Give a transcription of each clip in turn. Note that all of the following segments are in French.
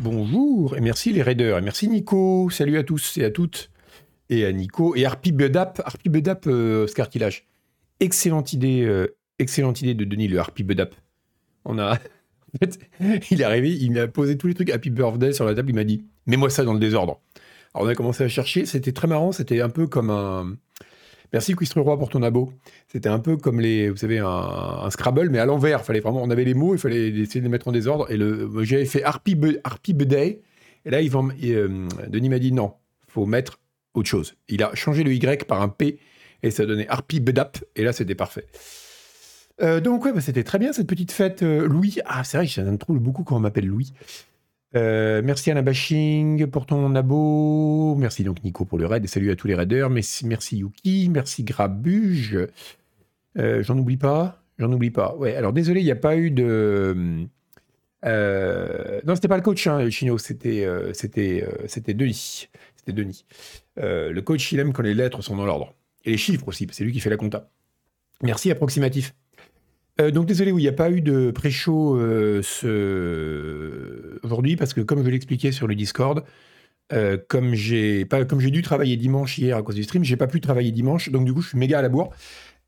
Bonjour et merci les raiders et merci Nico. Salut à tous et à toutes et à Nico et Harpy Bedap, Harpy Bedap euh. Excellente idée, euh, excellente idée de Denis le Harpy Bedap. On a, en fait, il est arrivé, il m'a posé tous les trucs Happy Birthday sur la table, il m'a dit mets-moi ça dans le désordre. Alors on a commencé à chercher, c'était très marrant, c'était un peu comme un Merci Quistre pour ton abo. C'était un peu comme les, vous savez, un, Scrabble, mais à l'envers. Fallait vraiment, on avait les mots, il fallait essayer de les mettre en désordre. Et le, j'avais fait Harpy, Harpy Bidet. Et là, euh, Denis m'a dit non, faut mettre autre chose. Il a changé le Y par un P et ça donnait Harpy Bedap. Et là, c'était parfait. Euh, donc ouais, bah, c'était très bien cette petite fête, euh, Louis. Ah, c'est vrai, ça me trouve beaucoup quand on m'appelle Louis. Euh, merci Anna Bashing pour ton abo. Merci donc Nico pour le raid et salut à tous les raiders. Merci, merci Yuki, merci Grabuge. Euh, J'en oublie pas J'en oublie pas. Ouais, alors désolé, il n'y a pas eu de. Euh, non, c'était pas le coach, hein, Chino, c'était Denis. C'était Denis. le coach, il aime quand les lettres sont dans l'ordre. Et les chiffres aussi, c'est lui qui fait la compta. Merci, approximatif. Euh, donc désolé, oui, il n'y a pas eu de pré-show euh, aujourd'hui parce que comme je l'expliquais sur le Discord, euh, comme j'ai dû travailler dimanche hier à cause du stream, j'ai pas pu travailler dimanche, donc du coup je suis méga à la bourre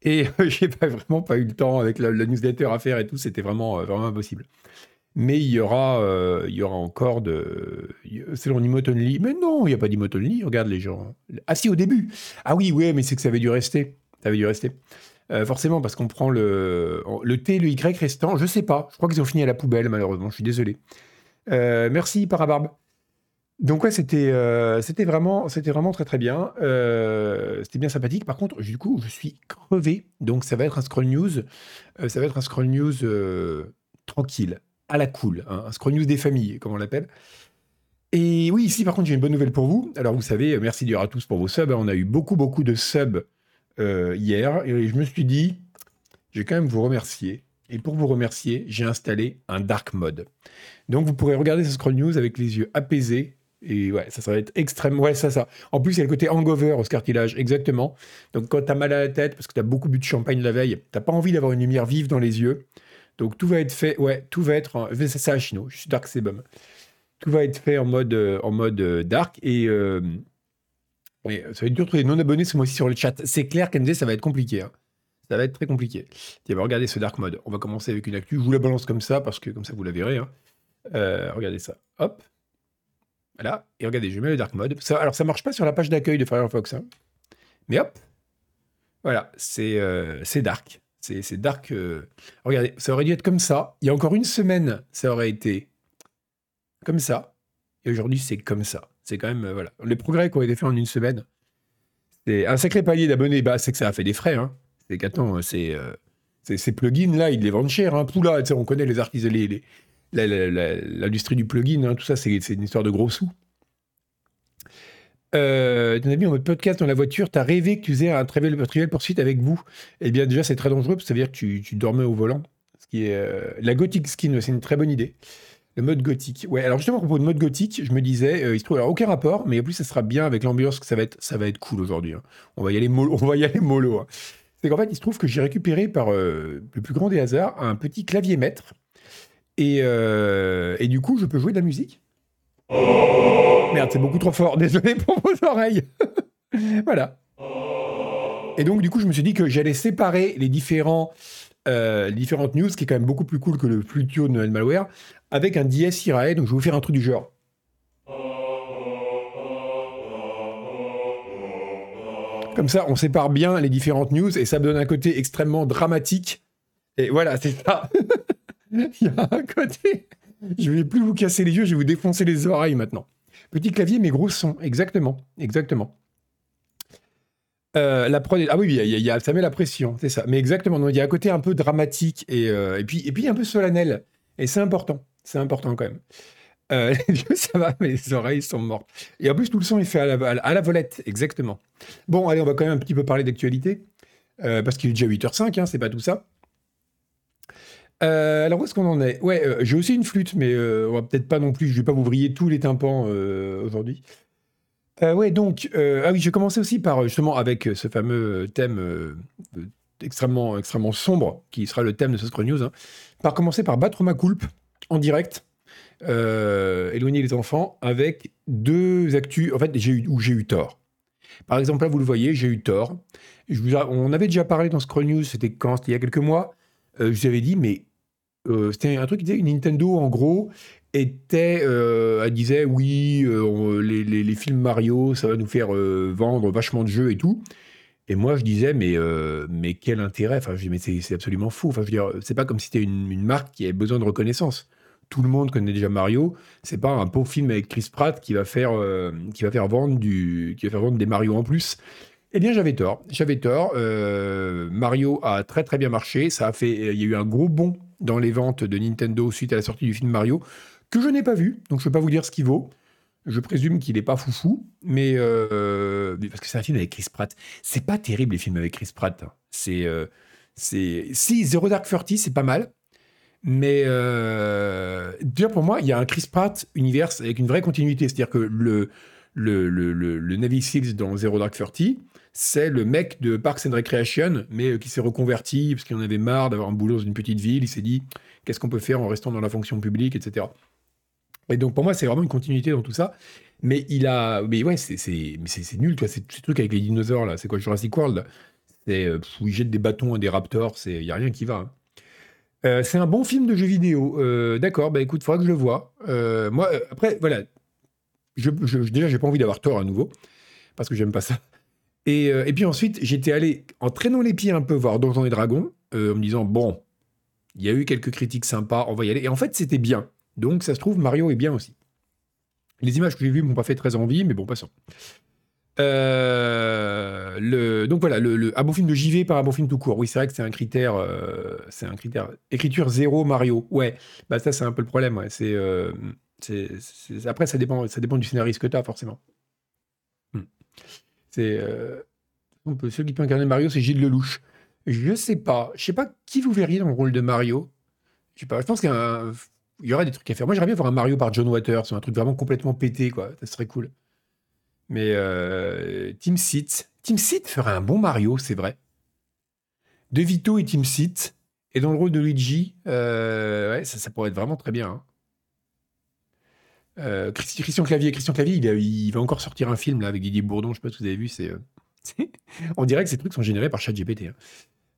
et j'ai pas vraiment pas eu le temps avec la, newsletter à faire et tout, c'était vraiment vraiment impossible. Mais il y aura il y aura encore de selon Emote Only, mais non, il n'y a pas d'Emote Only, regarde les gens. Ah si au début. Ah oui, oui, mais c'est que ça avait dû rester. Ça avait dû rester. Euh, forcément, parce qu'on prend le, T et le Y restant. Je sais pas. Je crois qu'ils ont fini à la poubelle, malheureusement. Je suis désolé. Euh, merci, Parabarbe. Donc ouais, c'était euh, c'était vraiment c'était vraiment très très bien. c'était bien sympathique. Par contre, du coup, je suis crevé. Donc ça va être un scroll news. ça va être un scroll news tranquille, à la cool, hein. un scroll news des familles, comme on l'appelle. Et oui, ici par contre, j'ai une bonne nouvelle pour vous. Alors vous savez, merci dire à tous pour vos subs. On a eu beaucoup beaucoup de subs euh, hier et je me suis dit, je vais quand même vous remercier. Et pour vous remercier, j'ai installé un dark mode. Donc vous pourrez regarder ce scroll news avec les yeux apaisés. Et ouais, ça, ça va être extrêmement. Ouais, ça, ça. En plus, il y a le côté hangover au cartilage, exactement. Donc quand tu as mal à la tête parce que tu as beaucoup bu de champagne la veille, t'as pas envie d'avoir une lumière vive dans les yeux. Donc tout va être fait. Ouais, tout va être. C'est ça, Chino. Je suis Dark Sebum. Tout va être fait en mode, euh, en mode euh, dark. Et. Ça va être dur de trouver des non-abonnés ce mois-ci sur le chat. C'est clair qu'ND, ça va être compliqué. Hein. Ça va être très compliqué. Tiens, regardez ce dark mode. On va commencer avec une actu. Je vous la balance comme ça, parce que comme ça, vous la verrez. Hein. Euh, regardez ça. Hop. Voilà. Et regardez, je mets le dark mode. Alors, ça marche pas sur la page d'accueil de Firefox. Hein. Mais hop. Voilà. C'est euh, dark. C'est dark. Euh. Regardez, ça aurait dû être comme ça. Il y a encore une semaine, ça aurait été comme ça. Et aujourd'hui, c'est comme ça. C'est quand même, euh, voilà. Les progrès qui ont été faits en une semaine, c'est un sacré palier d'abonnés. Bah, c'est que ça a fait des frais. Hein. C'est qu'attends, c'est, euh, ces plugins-là, ils les vendent cher. Hein. Poula, on connaît les artistes, les, l'industrie du plugin, hein, tout ça, c'est, une histoire de gros sous. Euh, ton ami en mode podcast dans la voiture, t'as rêvé que tu faisais un trivial, trivial poursuite avec vous? Eh bien, déjà, c'est très dangereux, ça veut dire que tu, tu dormais au volant. Ce qui est, euh, la Gothic Skin, c'est une très bonne idée. Le mode gothique. Ouais, alors justement, à propos de mode gothique, je me disais, euh, il se trouve alors, aucun rapport, mais en plus, ça sera bien avec l'ambiance que ça va être, ça va être cool aujourd'hui. Hein. On va y aller mollo. On va y aller mollo. Hein. C'est qu'en fait, il se trouve que j'ai récupéré par euh, le plus grand des hasards un petit clavier maître. Et, euh, et du coup, je peux jouer de la musique. Merde, c'est beaucoup trop fort. Désolé pour vos oreilles. voilà. Et donc, du coup, je me suis dit que j'allais séparer les différents euh, différentes news, qui est quand même beaucoup plus cool que le Plutio de Noël Malware, avec un DS IRAE. Donc je vais vous faire un truc du genre. Comme ça, on sépare bien les différentes news et ça me donne un côté extrêmement dramatique. Et voilà, c'est ça. Il y a un côté. Je vais plus vous casser les yeux, je vais vous défoncer les oreilles maintenant. Petit clavier, mais gros son. Exactement. Exactement. Euh, la ah oui, y a, ça met la pression, c'est ça. Mais exactement, il y a un côté un peu dramatique et, euh, et, puis, et puis un peu solennel. Et c'est important, c'est important quand même. Euh, ça va, mais les oreilles sont mortes. Et en plus, tout le son est fait à la, volette, exactement. Bon, allez, on va quand même un petit peu parler d'actualité, parce qu'il est déjà 8h05, hein, c'est pas tout ça. alors, où est-ce qu'on en est? Ouais, j'ai aussi une flûte, mais on va peut-être pas non plus, je vais pas vous vriller tous les tympans aujourd'hui. Euh, ouais, donc, euh, ah oui, j'ai commencé aussi par justement avec ce fameux thème euh, extrêmement, extrêmement sombre qui sera le thème de ce Scroll News, hein, par commencer par battre ma coulpe en direct. éloigner les enfants avec deux actus en fait, où j'ai eu tort. Par exemple, là, vous le voyez, j'ai eu tort. Je on avait déjà parlé dans Scroll News, c'était quand C'était il y a quelques mois. Euh, je vous avais dit, mais euh, c'était un truc qui disait Nintendo, en gros, était, euh, elle disait, oui, les, les, les, films Mario, ça va nous faire vendre vachement de jeux et tout. Et moi, je disais, mais, mais quel intérêt? Enfin, je dis, mais c'est absolument fou. Enfin, je veux c'est pas comme si c'était une, une marque qui avait besoin de reconnaissance tout le monde connaît déjà Mario. C'est pas un pauvre film avec Chris Pratt qui va faire, euh, qui va faire vendre du, qui va faire vendre des Mario en plus. Eh bien, j'avais tort. J'avais tort. Euh, Mario a très très bien marché. Ça a fait, il y a eu un gros bond dans les ventes de Nintendo suite à la sortie du film Mario que je n'ai pas vu. Donc, je ne peux pas vous dire ce qu'il vaut. Je présume qu'il n'est pas foufou, mais euh, parce que c'est un film avec Chris Pratt. C'est pas terrible les films avec Chris Pratt. Hein. C'est, c'est, si Zero Dark Thirty, c'est pas mal. Mais euh, déjà pour moi, il y a un Chris Pratt univers avec une vraie continuité. C'est-à-dire que le, le, le, le, Navy Seals dans Zero Dark Thirty, c'est le mec de Parks and Recreation, mais euh, qui s'est reconverti parce qu'il en avait marre d'avoir un boulot dans une petite ville. Il s'est dit qu'est-ce qu'on peut faire en restant dans la fonction publique, etc. Et donc pour moi, c'est vraiment une continuité dans tout ça. Mais il a. Mais ouais, c'est nul, toi. Ces trucs avec les dinosaures, là. C'est quoi Jurassic World? C'est euh, des bâtons à des raptors. Il n'y a rien qui va. Hein. Euh, c'est un bon film de jeu vidéo. D'accord, bah écoute, faudra que je le vois. Moi, après, voilà. Je, je, déjà, j'ai pas envie d'avoir tort à nouveau, parce que j'aime pas ça. Et, et, puis ensuite, j'étais allé, en traînant les pieds un peu, voir Donjons et Dragons, en me disant, bon, il y a eu quelques critiques sympas, on va y aller. Et en fait, c'était bien. Donc, ça se trouve, Mario est bien aussi. Les images que j'ai vues m'ont pas fait très envie, mais bon, passons. Euh, donc voilà, le, un bon film de JV par un bon film tout court. Oui, c'est vrai que c'est un critère. Euh, c'est un critère. Écriture zéro Mario. Ouais, bah ça c'est un peu le problème. C'est, euh, après ça dépend, ça dépend du scénariste que tu as forcément. Hmm. C'est celui qui peut incarner Mario, c'est Gilles Lelouch. Je sais pas, je sais pas qui vous verriez dans le rôle de Mario. Je sais pas, je pense qu'il y, y aurait des trucs à faire. Moi, j'aimerais bien voir un Mario par John Waters, un truc vraiment complètement pété, quoi. Ça serait cool. Mais euh, Team Seat. Team Seat ferait un bon Mario, c'est vrai. De Vito et Team Seat. Et dans le rôle de Luigi, euh, ouais, ça, ça, pourrait être vraiment très bien. Hein. Euh, Christian Clavier, Christian Clavier, il, va encore sortir un film là avec Didier Bourdon. Je sais pas si vous avez vu. C'est, on dirait que ces trucs sont générés par ChatGPT.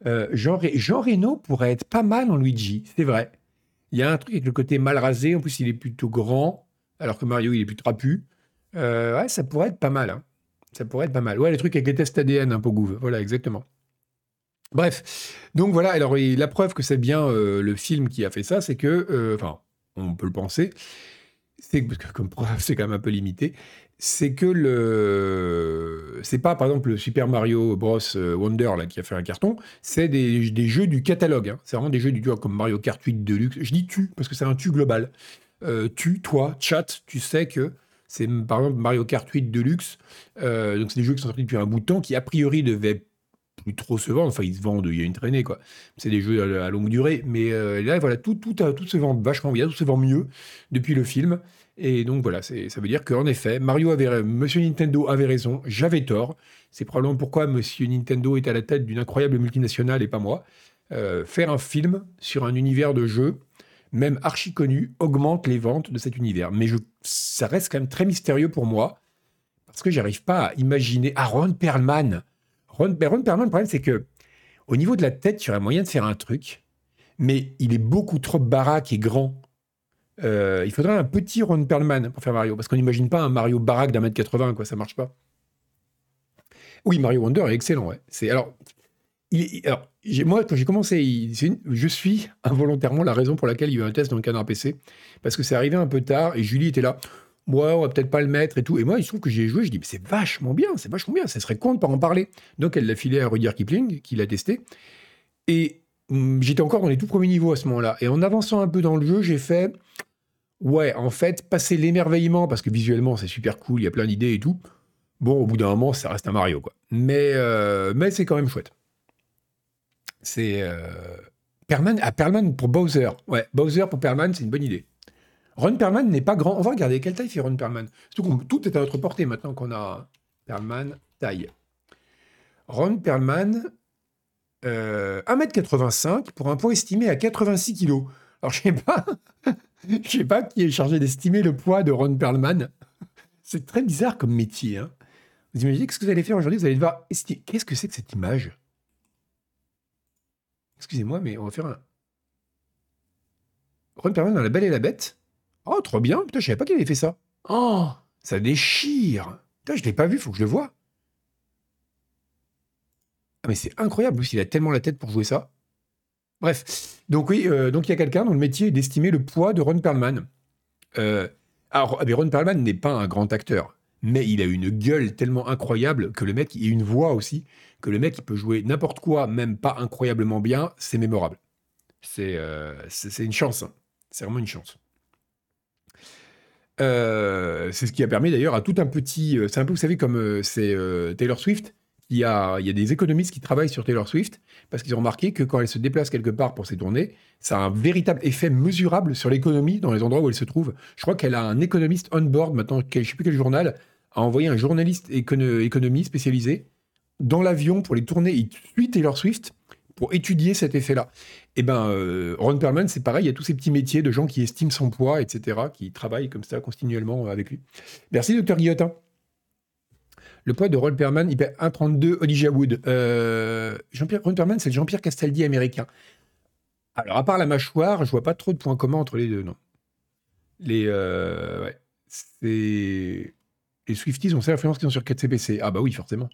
Hein. Jean, Jean Reno pourrait être pas mal en Luigi, c'est vrai. Il y a un truc avec le côté mal rasé. En plus, il est plutôt grand, alors que Mario, il est plus trapu. Euh, ouais, ça pourrait être pas mal. Hein. Ça pourrait être pas mal. Ouais, les trucs avec les tests ADN un peu gouve. Voilà, exactement. Bref, donc voilà, alors la preuve que c'est bien euh, le film qui a fait ça, c'est que, euh, enfin, on peut le penser, c'est que comme c'est quand même un peu limité, c'est que le, c'est pas par exemple le Super Mario Bros Wonder là qui a fait un carton, c'est des, des, jeux du catalogue. Hein. C'est vraiment des jeux du comme Mario Kart 8 Deluxe. Je dis tu parce que c'est un tu global. tu, toi, chat, tu sais que c'est par exemple Mario Kart 8 Deluxe. Euh, donc c'est des jeux qui sont sortis depuis un bout de temps, qui a priori devaient trop se vendre. Enfin, ils se vendent, il y a une traînée, quoi. C'est des jeux à, longue durée. Mais euh, là, voilà, tout, tout, tout se vend vachement bien, tout se vend mieux depuis le film. Et donc voilà, ça veut dire qu'en effet, Mario avait, Monsieur Nintendo avait raison, j'avais tort. C'est probablement pourquoi Monsieur Nintendo est à la tête d'une incroyable multinationale et pas moi. Euh, faire un film sur un univers de jeu même archi connu, augmente les ventes de cet univers. Mais ça reste quand même très mystérieux pour moi, parce que j'arrive pas à imaginer. Ah, Ron Perlman Ron, ben, Ron Perlman, le problème, c'est que au niveau de la tête, il y aurait moyen de faire un truc, mais il est beaucoup trop baraque et grand. Euh, il faudrait un petit Ron Perlman pour faire Mario, parce qu'on n'imagine pas un Mario baraque d'un mètre 80, quoi, ça marche pas. Oui, Mario Wonder est excellent, ouais. Alors, moi, quand j'ai commencé, je suis involontairement la raison pour laquelle il y a eu un test dans le canard PC. Parce que c'est arrivé un peu tard et Julie était là. Moi, on va peut-être pas le mettre et tout. Et moi, il se trouve que j'ai joué, je dis, mais c'est vachement bien, c'est vachement bien, ça serait con de pas en parler. Donc, elle l'a filé à Rudyard Kipling, qui l'a testé. Et hum, j'étais encore dans les tout premiers niveaux à ce moment-là. Et en avançant un peu dans le jeu, j'ai fait, ouais, en fait, passer l'émerveillement, parce que visuellement, c'est super cool, il y a plein d'idées et tout. Bon, au bout d'un moment, ça reste un Mario, quoi. Mais, euh, mais c'est quand même chouette. C'est euh, Perman. Ah, Perman pour Bowser. Ouais, Bowser pour Perman, c'est une bonne idée. Ron Perman n'est pas grand. On va regarder quelle taille fait Ron. Surtout tout est à notre portée maintenant qu'on a Perman taille. Ron Perlman, euh, 1m85 pour un poids estimé à 86 kg. Alors je sais sais pas qui est chargé d'estimer le poids de Ron Perlman. C'est très bizarre comme métier. Hein. Vous imaginez ce que vous allez faire aujourd'hui Vous allez devoir estimer. Qu'est-ce que c'est que cette image? Excusez-moi, mais on va faire un. Ron Perlman dans La Belle et la Bête. Oh, trop bien. Putain, je savais pas qu'il avait fait ça. Oh, ça déchire. Putain, je l'ai pas vu, faut que je le voie. Ah, mais c'est incroyable. Lui, il a tellement la tête pour jouer ça. Bref, donc oui, euh, donc il y a quelqu'un dont le métier est d'estimer le poids de Ron Perlman. Euh, alors, Ron Perlman n'est pas un grand acteur, mais il a une gueule tellement incroyable que le mec, il a une voix aussi, que le mec, il peut jouer n'importe quoi, même pas incroyablement bien, c'est mémorable. C'est euh, une chance, hein. c'est vraiment une chance. C'est ce qui a permis d'ailleurs à tout un petit. C'est un peu, vous savez, comme c'est Taylor Swift il y, a, des économistes qui travaillent sur Taylor Swift parce qu'ils ont remarqué que quand elle se déplace quelque part pour ses tournées, ça a un véritable effet mesurable sur l'économie dans les endroits où elle se trouve. Je crois qu'elle a un économiste on board maintenant, je ne sais plus quel journal, a envoyé un journaliste économie spécialisé dans l'avion pour les tournées. Il suit Taylor Swift pour étudier cet effet-là. Et eh ben, euh, Ron Perlman, c'est pareil, il y a tous ces petits métiers de gens qui estiment son poids, etc., qui travaillent comme ça continuellement avec lui. Merci, docteur Guillotin. Le poids de Ron Perlman, il pèse 1,32 Elijah Wood. Euh, Jean-Pierre Ron Perlman, c'est le Jean-Pierre Castaldi américain. Alors, à part la mâchoire, je vois pas trop de points communs entre les deux, non. Euh, les Swifties ont cette influence qu'ils ont sur 4CPC. Ah bah oui, forcément.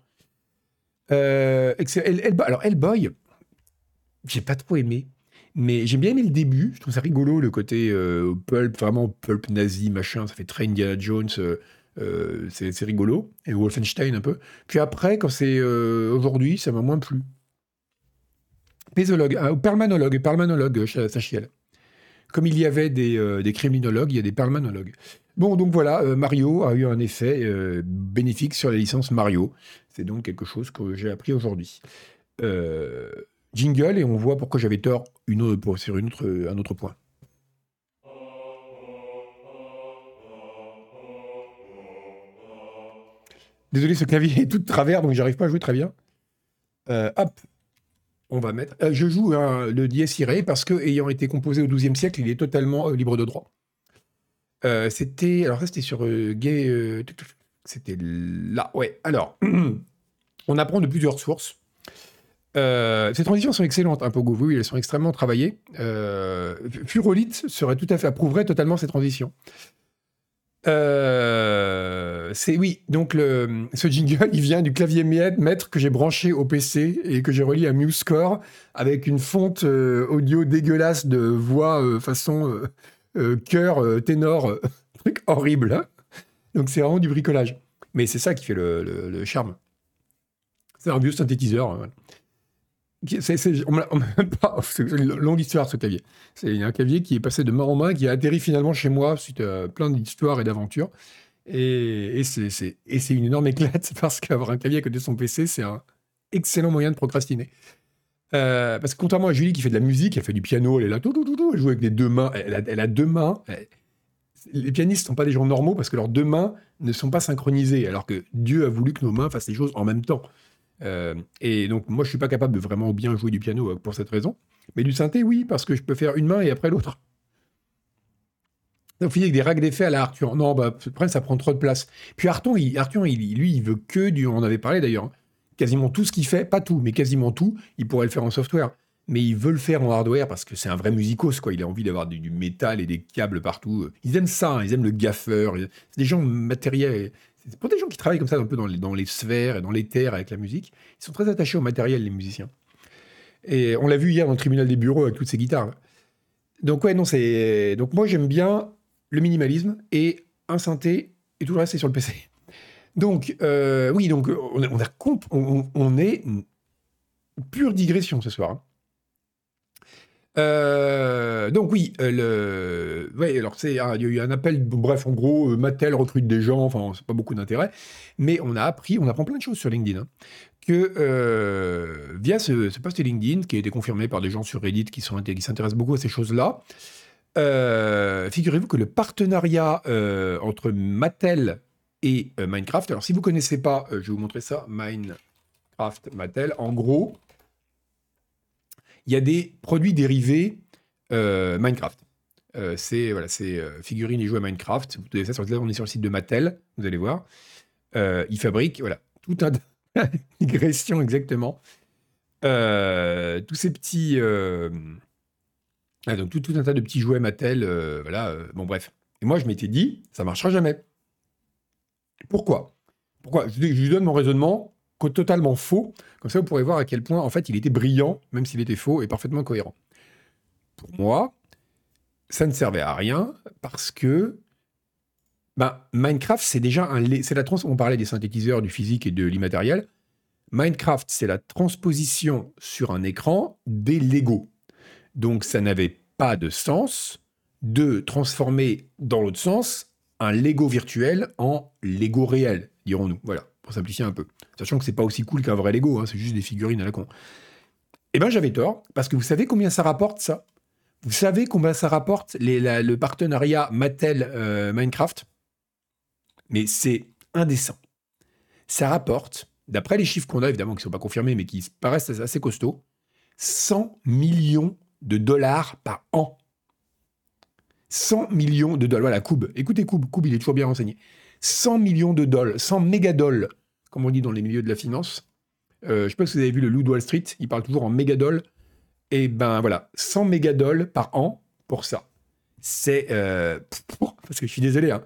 Euh, alors, Hellboy, j'ai pas trop aimé. Mais j'aime bien aimé le début. Je trouve ça rigolo, le côté euh, pulp, vraiment pulp nazi, machin. Ça fait très Indiana Jones. Euh, c'est rigolo, et Wolfenstein un peu. Puis après, quand c'est euh, aujourd'hui, ça m'a moins plu. Pésologue, ah, permanologue, permanologue, euh, Sachiel. Comme il y avait des, des, criminologues, il y a des permanologues. Bon, donc voilà, Mario a eu un effet bénéfique sur la licence Mario. C'est donc quelque chose que j'ai appris aujourd'hui. Jingle, et on voit pourquoi j'avais tort une sur une autre, un autre point. Désolé, ce clavier est tout de travers, donc j'arrive pas à jouer très bien. Euh, hop, on va mettre. Euh, je joue le dies irae parce que, ayant été composé au XIIe siècle, il est totalement euh, libre de droit. c'était. Alors, ça, c'était sur Gay. c'était là, ouais. Alors, on apprend de plusieurs sources. Ces transitions sont excellentes, un peu oui, elles sont extrêmement travaillées. Furolite serait tout à fait approuverait totalement ces transitions. Euh, c'est oui, donc le, ce jingle, il vient du clavier maître que j'ai branché au PC et que j'ai relié à MuseScore avec une fonte euh, audio dégueulasse de voix euh, façon cœur ténor, truc horrible. Hein. donc c'est vraiment du bricolage. Mais c'est ça qui fait le, le, charme. C'est un vieux synthétiseur. Hein, c'est, une longue histoire ce clavier. C'est un clavier qui est passé de main en main, qui a atterri finalement chez moi suite à plein d'histoires et d'aventures. Et, c'est, une énorme éclate parce qu'avoir un clavier à côté de son PC, c'est un excellent moyen de procrastiner. Euh, parce que contrairement à Julie qui fait de la musique, elle fait du piano, elle est là, elle joue avec les deux mains, elle a, deux mains. les pianistes ne sont pas des gens normaux parce que leurs deux mains ne sont pas synchronisées, alors que Dieu a voulu que nos mains fassent les choses en même temps. Euh, et donc, moi, je suis pas capable de vraiment bien jouer du piano euh, pour cette raison. Mais du synthé, oui, parce que je peux faire une main et après l'autre. On finit avec des règles d'effet à la Arthur. Non, bah, après, ça prend trop de place. Puis Arthur, il, Arthur lui, il veut que du. On en avait parlé d'ailleurs. Hein. Quasiment tout ce qu'il fait, pas tout, mais quasiment tout, il pourrait le faire en software. Mais il veut le faire en hardware parce que c'est un vrai musicos, quoi. Il a envie d'avoir du, métal et des câbles partout. Ils aiment ça, hein. ils aiment le gaffeur. C'est des gens matériels. Pour des gens qui travaillent comme ça un peu dans les, sphères et dans les terres avec la musique, ils sont très attachés au matériel, les musiciens. Et on l'a vu hier dans le tribunal des bureaux avec toutes ces guitares. Donc ouais, non, c'est... Donc moi, j'aime bien le minimalisme et un synthé et tout le reste, c'est sur le PC. Donc, euh, oui, donc on, on, on, est pure digression ce soir. Hein. Euh, donc oui, euh, alors c'est, il y a eu un appel, bref, en gros, euh, Mattel recrute des gens, enfin, c'est pas beaucoup d'intérêt, mais on a appris, on apprend plein de choses sur LinkedIn, hein, que via ce, ce, post LinkedIn, qui a été confirmé par des gens sur Reddit qui, sont, qui s'intéressent beaucoup à ces choses-là, figurez-vous que le partenariat entre Mattel et Minecraft, alors si vous connaissez pas, je vais vous montrer ça, Minecraft Mattel, en gros, il y a des produits dérivés euh, Minecraft. Euh, c'est voilà, c'est euh, figurines et jouets Minecraft. Vous trouvez ça sur, on est sur le site de Mattel, vous allez voir. Ils fabriquent voilà, tout un digression exactement. tous ces petits ah, donc tout, tout, un tas de petits jouets Mattel, voilà, bon bref. Et moi je m'étais dit, ça marchera jamais. Pourquoi? Pourquoi? Je, je lui donne mon raisonnement totalement faux. Comme ça, vous pourrez voir à quel point, en fait, il était brillant, même s'il était faux, et parfaitement cohérent. Pour moi, ça ne servait à rien parce que ben, Minecraft, c'est déjà un. C'est la trans on parlait des synthétiseurs, du physique et de l'immatériel. Minecraft, c'est la transposition sur un écran des Lego. Donc, ça n'avait pas de sens de transformer dans l'autre sens un Lego virtuel en Lego réel, dirons-nous. Voilà, pour simplifier un peu. Sachant que c'est pas aussi cool qu'un vrai Lego, hein, c'est juste des figurines à la con. Eh ben, j'avais tort, parce que vous savez combien ça rapporte, ça? Vous savez combien ça rapporte le partenariat Mattel-Minecraft euh, Mais c'est indécent. Ça rapporte, d'après les chiffres qu'on a, évidemment, qui ne sont pas confirmés, mais qui paraissent assez costauds, 100 millions de dollars par an. 100 millions de dollars. Voilà, Koub. Écoutez Koub, Koub, il est toujours bien renseigné. 100 millions de dollars, 100 mégadollars, comme on dit dans les milieux de la finance. Euh, je ne sais pas si vous avez vu le loup de Wall Street, il parle toujours en mégadollars. Et ben voilà, 100 mégadollars par an pour ça. C'est. Euh, parce que je suis désolé, hein.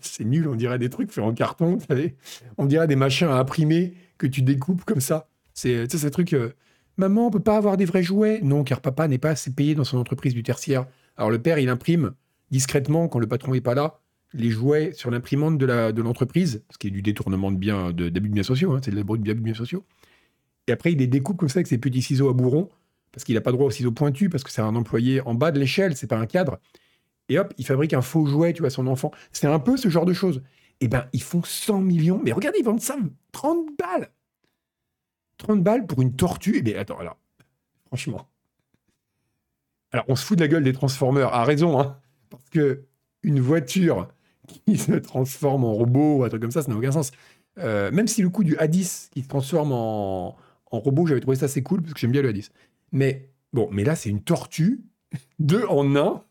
c'est nul, on dirait des trucs faits en carton, vous savez. On dirait des machins à imprimer que tu découpes comme ça. C'est ces trucs. Euh, Maman, on peut pas avoir des vrais jouets? Non, car papa n'est pas assez payé dans son entreprise du tertiaire. Alors le père, il imprime discrètement, quand le patron n'est pas là, les jouets sur l'imprimante de l'entreprise, de ce qui est du détournement de biens, d'abus de, biens sociaux, hein, c'est de l'abus de biens sociaux. Et après, il les découpe comme ça avec ses petits ciseaux à bourron parce qu'il n'a pas droit aux ciseaux pointus, parce que c'est un employé en bas de l'échelle, c'est pas un cadre. Et hop, il fabrique un faux jouet, tu vois, son enfant. C'est un peu ce genre de choses. Eh ben, ils font 100 millions. Mais regardez, ils vendent ça 30 balles. 30 balles pour une tortue. Eh bien, attends, alors, franchement. Alors, on se fout de la gueule des Transformers, à raison, hein, parce que une voiture qui se transforme en robot ou un truc comme ça, ça n'a aucun sens. Euh, même si le coup du A10 qui se transforme en, en robot, j'avais trouvé ça assez cool, parce que j'aime bien le A10. Mais bon, mais là, c'est une tortue, deux en un.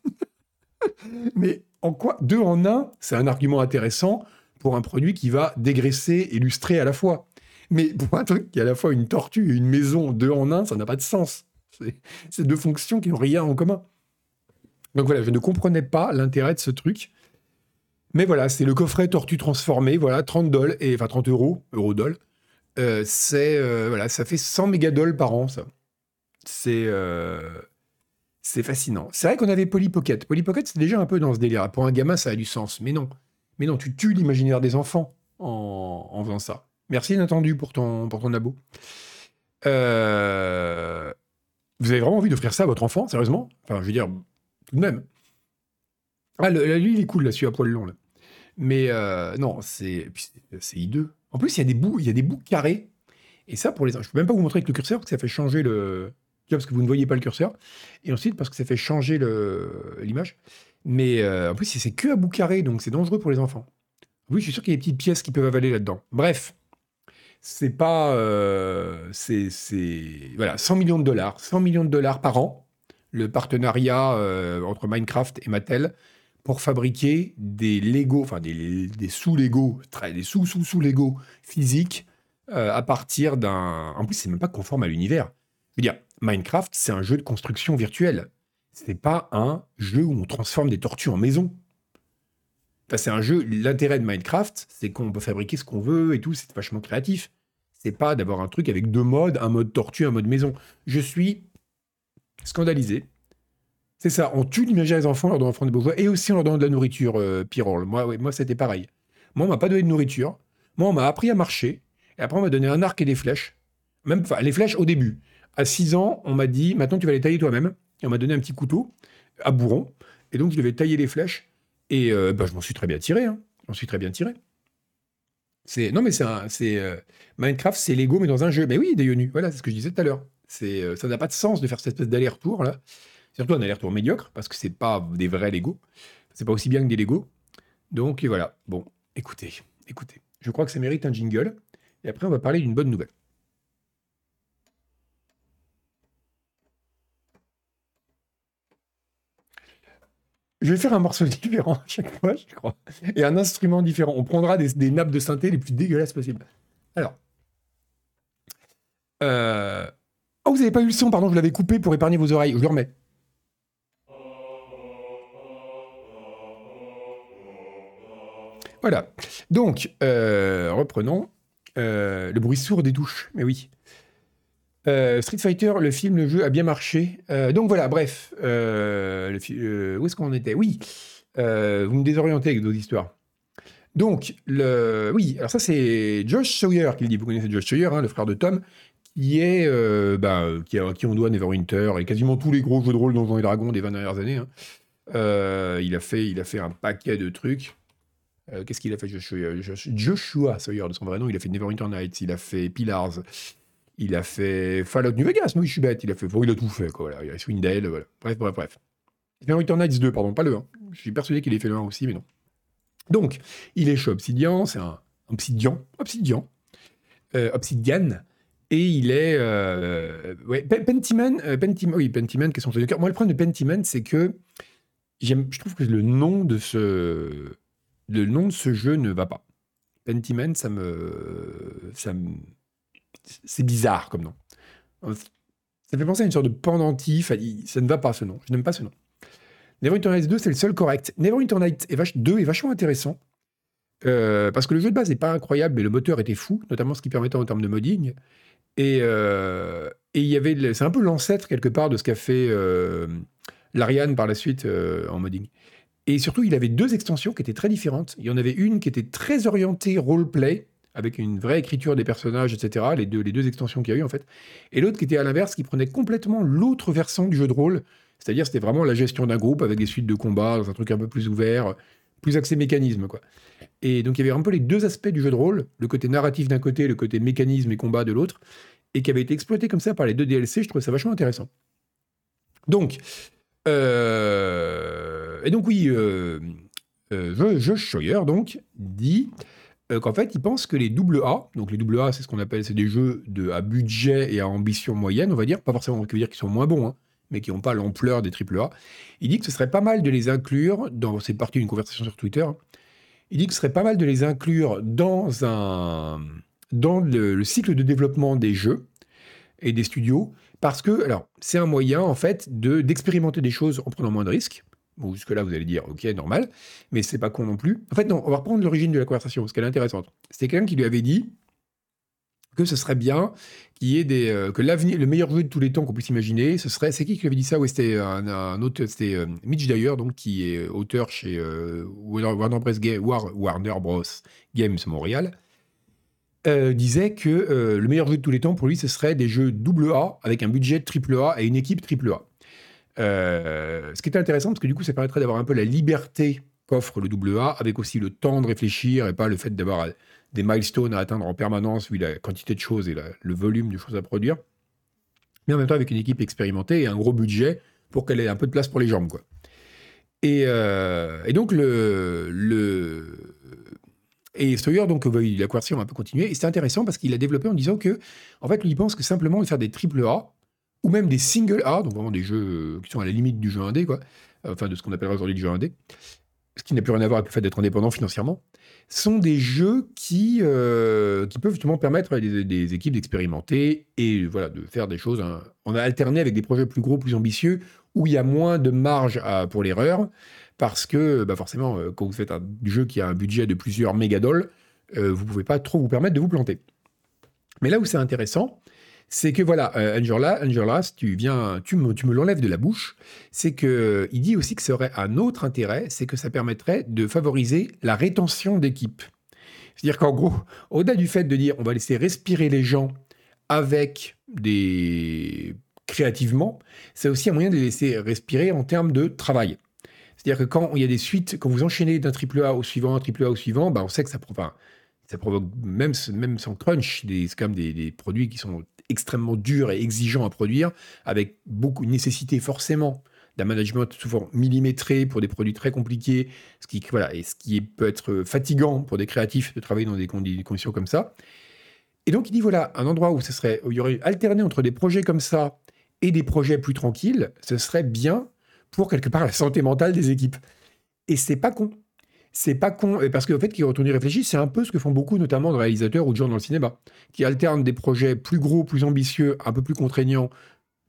mais en quoi Deux en un, c'est un argument intéressant pour un produit qui va dégraisser et lustrer à la fois. Mais pour un truc qui est à la fois une tortue et une maison deux en un, ça n'a pas de sens. C'est deux fonctions qui n'ont rien en commun. Donc voilà, je ne comprenais pas l'intérêt de ce truc. Mais voilà, c'est le coffret tortue transformé, voilà, 30 dollars, et, enfin 30 euros, euro dollars. Euh, c'est, euh, voilà, ça fait 100 mégadollars par an, ça. C'est euh, c'est fascinant. C'est vrai qu'on avait Polly Pocket. Polly Pocket, c'est déjà un peu dans ce délire. Pour un gamin, ça a du sens. Mais non. Mais non, tu tues l'imaginaire des enfants en, en, faisant ça. Merci inattendu pour ton, pour ton abo. Vous avez vraiment envie d'offrir ça à votre enfant, sérieusement? Enfin, je veux dire, tout de même. Ah, lui, il est cool, là, celui à poil long, là. Mais euh, non, c'est c'est hideux. En plus, il y a des bouts, il y a des bouts carrés. Et ça, pour les... Je peux même pas vous montrer avec le curseur, parce que ça fait changer le parce que vous ne voyez pas le curseur, et ensuite parce que ça fait changer l'image. Mais euh, en plus, c'est que à bout carré, donc c'est dangereux pour les enfants. Oui, je suis sûr qu'il y a des petites pièces qui peuvent avaler là-dedans. Bref, c'est pas. Euh, c'est. Voilà, 100 millions de dollars. 100 millions de dollars par an, le partenariat euh, entre Minecraft et Mattel pour fabriquer des Lego, enfin des, sous-Lego, des sous-sous-sous-Lego physiques à partir d'un. En plus, c'est même pas conforme à l'univers. Je veux dire, Minecraft, c'est un jeu de construction virtuelle. C'est pas un jeu où on transforme des tortues en maison. Enfin, c'est un jeu. L'intérêt de Minecraft, c'est qu'on peut fabriquer ce qu'on veut et tout. C'est vachement créatif. C'est pas d'avoir un truc avec deux modes, un mode tortue, un mode maison. Je suis scandalisé. C'est ça. On tue l'imaginaire des enfants, leur donnant des beaux et aussi en leur donnant de la nourriture, euh. Moi, moi, c'était pareil. Moi, on m'a pas donné de nourriture. Moi, on m'a appris à marcher. Et après, on m'a donné un arc et des flèches. Même, enfin, les flèches au début à 6 ans, on m'a dit, maintenant tu vas les tailler toi-même. Et on m'a donné un petit couteau à bourron. Et donc je devais tailler les flèches. Et bah, je m'en suis très bien tiré. Hein. Je m'en suis très bien tiré. C'est non mais c'est euh, Minecraft, c'est Lego mais dans un jeu. Mais oui, Dayonu. Voilà, c'est ce que je disais tout à l'heure. C'est euh, ça n'a pas de sens de faire cette espèce d'aller-retour là. Surtout un aller-retour médiocre parce que c'est pas des vrais Lego. C'est pas aussi bien que des Lego. Donc voilà. Bon, écoutez, écoutez. Je crois que ça mérite un jingle. Et après, on va parler d'une bonne nouvelle. Je vais faire un morceau différent à chaque fois, je crois. Et un instrument différent. On prendra des, nappes de synthé les plus dégueulasses possibles. Alors. Euh, oh, vous n'avez pas eu le son, pardon, je l'avais coupé pour épargner vos oreilles. Je le remets. Voilà. Donc, euh, reprenons. Euh, le bruit sourd des douches. Mais oui. Euh, Street Fighter, le film, le jeu a bien marché. Euh, donc voilà, bref. Euh, où est-ce qu'on était? Oui, vous me désorientez avec vos histoires. Donc, oui, alors ça c'est Josh Sawyer qui le dit. Vous connaissez Josh Sawyer, hein, le frère de Tom, qui est, bah, qui, qui on doit Neverwinter et quasiment tous les gros jeux de rôle Donjons et Dragons des 20 dernières années. Hein. il, a fait, il a fait un paquet de trucs. Qu'est-ce qu'il a fait Joshua, Joshua Sawyer de son vrai nom Il a fait Neverwinter Nights, il a fait Pillars, il a fait Fallout New Vegas, oui, je suis bête. Il a fait, il a tout fait, quoi. Voilà. Il a Swindale. Bref, bref, bref. Return Nights 2, pardon, pas le 1. Je suis persuadé qu'il ait fait le 1 aussi, mais non. Donc, il est chez Obsidian, c'est un Obsidian, Obsidian, euh, Obsidian, et il est, euh, ouais, Pentiment, euh, Pentiment, oui, est son de cœur? Moi, le problème de Pentiment, c'est que je trouve que le nom de ce, le nom de ce jeu ne va pas. Pentiment, ça me, ça me, c'est bizarre comme nom. Ça fait penser à une sorte de pendentif. Ça ne va pas ce nom. Je n'aime pas ce nom. Neverwinter Nights 2, c'est le seul correct. Neverwinter Nights 2 est vachement intéressant. Euh, parce que le jeu de base n'est pas incroyable, mais le moteur était fou, notamment ce qui permettait en termes de modding. Et, euh, il y avait, c'est un peu l'ancêtre quelque part de ce qu'a fait euh, l'Ariane par la suite en modding. Et surtout, il avait deux extensions qui étaient très différentes. Il y en avait une qui était très orientée roleplay, avec une vraie écriture des personnages, etc., les deux, extensions qu'il y a eu en fait, et l'autre qui était à l'inverse, qui prenait complètement l'autre versant du jeu de rôle, c'est-à-dire c'était vraiment la gestion d'un groupe avec des suites de combats, dans un truc un peu plus ouvert, plus axé mécanisme. quoi. Et donc il y avait un peu les deux aspects du jeu de rôle, le côté narratif d'un côté, le côté mécanisme et combat de l'autre, et qui avait été exploité comme ça par les deux DLC, je trouvais ça vachement intéressant. Donc, euh, et donc oui, euh, euh, Scheuer donc dit euh, qu'en fait, ils pensent que les double A, donc les double A, c'est ce qu'on appelle, c'est des jeux à budget et à ambition moyenne, on va dire, pas forcément, on veut dire qu'ils sont moins bons, hein, mais qui n'ont pas l'ampleur des triple A. Il dit que ce serait pas mal de les inclure, dans, c'est parti d'une conversation sur Twitter, il dit que ce serait pas mal de les inclure dans, un, dans le, cycle de développement des jeux et des studios, parce que, alors, c'est un moyen, en fait, de, d'expérimenter des choses en prenant moins de risques. Bon, jusque-là, vous allez dire, ok, normal, mais c'est pas con non plus. En fait, non, on va reprendre l'origine de la conversation, parce qu'elle est intéressante. C'était quelqu'un qui lui avait dit que ce serait bien y des, euh, que l'avenir, le meilleur jeu de tous les temps qu'on puisse imaginer, ce serait, c'est qui qui lui avait dit ça? Oui, c'était un, autre, c'était euh, Mitch Dyer, donc qui est auteur chez euh, Warner, Bros. Warner Bros. Games Montréal. Disait que le meilleur jeu de tous les temps pour lui, ce serait des jeux double A avec un budget triple A et une équipe triple A. Euh, ce qui est intéressant, parce que du coup, ça permettrait d'avoir un peu la liberté qu'offre le AA, avec aussi le temps de réfléchir et pas le fait d'avoir des milestones à atteindre en permanence, vu la quantité de choses et le volume de choses à produire. Mais en même temps, avec une équipe expérimentée et un gros budget pour qu'elle ait un peu de place pour les jambes. Quoi. Et, euh, donc, le, le, et Sawyer, donc, la conversion a un peu continué. Et c'est intéressant parce qu'il a développé en disant que, en fait, lui, il pense que simplement de faire des triple A, ou même des single A, donc vraiment des jeux qui sont à la limite du jeu indé, quoi, enfin de ce qu'on appellera aujourd'hui du jeu indé, ce qui n'a plus rien à voir avec le fait d'être indépendant financièrement, sont des jeux qui, euh, qui peuvent justement permettre à des, équipes d'expérimenter et voilà, de faire des choses. Hein. On a alterné avec des projets plus gros, plus ambitieux, où il y a moins de marge pour l'erreur, parce que bah forcément, euh, quand vous faites un jeu qui a un budget de plusieurs mégadoles, euh, vous ne pouvez pas trop vous permettre de vous planter. Mais là où c'est intéressant, c'est que voilà, euh, Angela, Angela, tu viens, tu me, tu me l'enlèves de la bouche, c'est que il dit aussi que ça aurait un autre intérêt, c'est que ça permettrait de favoriser la rétention d'équipe. C'est-à-dire qu'en gros, au-delà du fait de dire on va laisser respirer les gens avec des créativement, c'est aussi un moyen de les laisser respirer en termes de travail. C'est-à-dire que quand il y a des suites, quand vous enchaînez d'un triple A au suivant, un triple A au suivant, bah on sait que ça, provoque, même, même sans crunch, des, c'est des, des, produits qui sont extrêmement dur et exigeant à produire, avec beaucoup de nécessité forcément d'un management souvent millimétré pour des produits très compliqués, ce qui peut être fatigant pour des créatifs de travailler dans des conditions comme ça. Et donc il dit voilà, un endroit où, ce serait, où il y aurait alterné entre des projets comme ça et des projets plus tranquilles, ce serait bien pour quelque part la santé mentale des équipes. Et c'est pas con. C'est pas con, parce qu'en fait, quand on y réfléchit, c'est un peu ce que font beaucoup, notamment de réalisateurs ou de gens dans le cinéma, qui alternent des projets plus gros, plus ambitieux, un peu plus contraignants,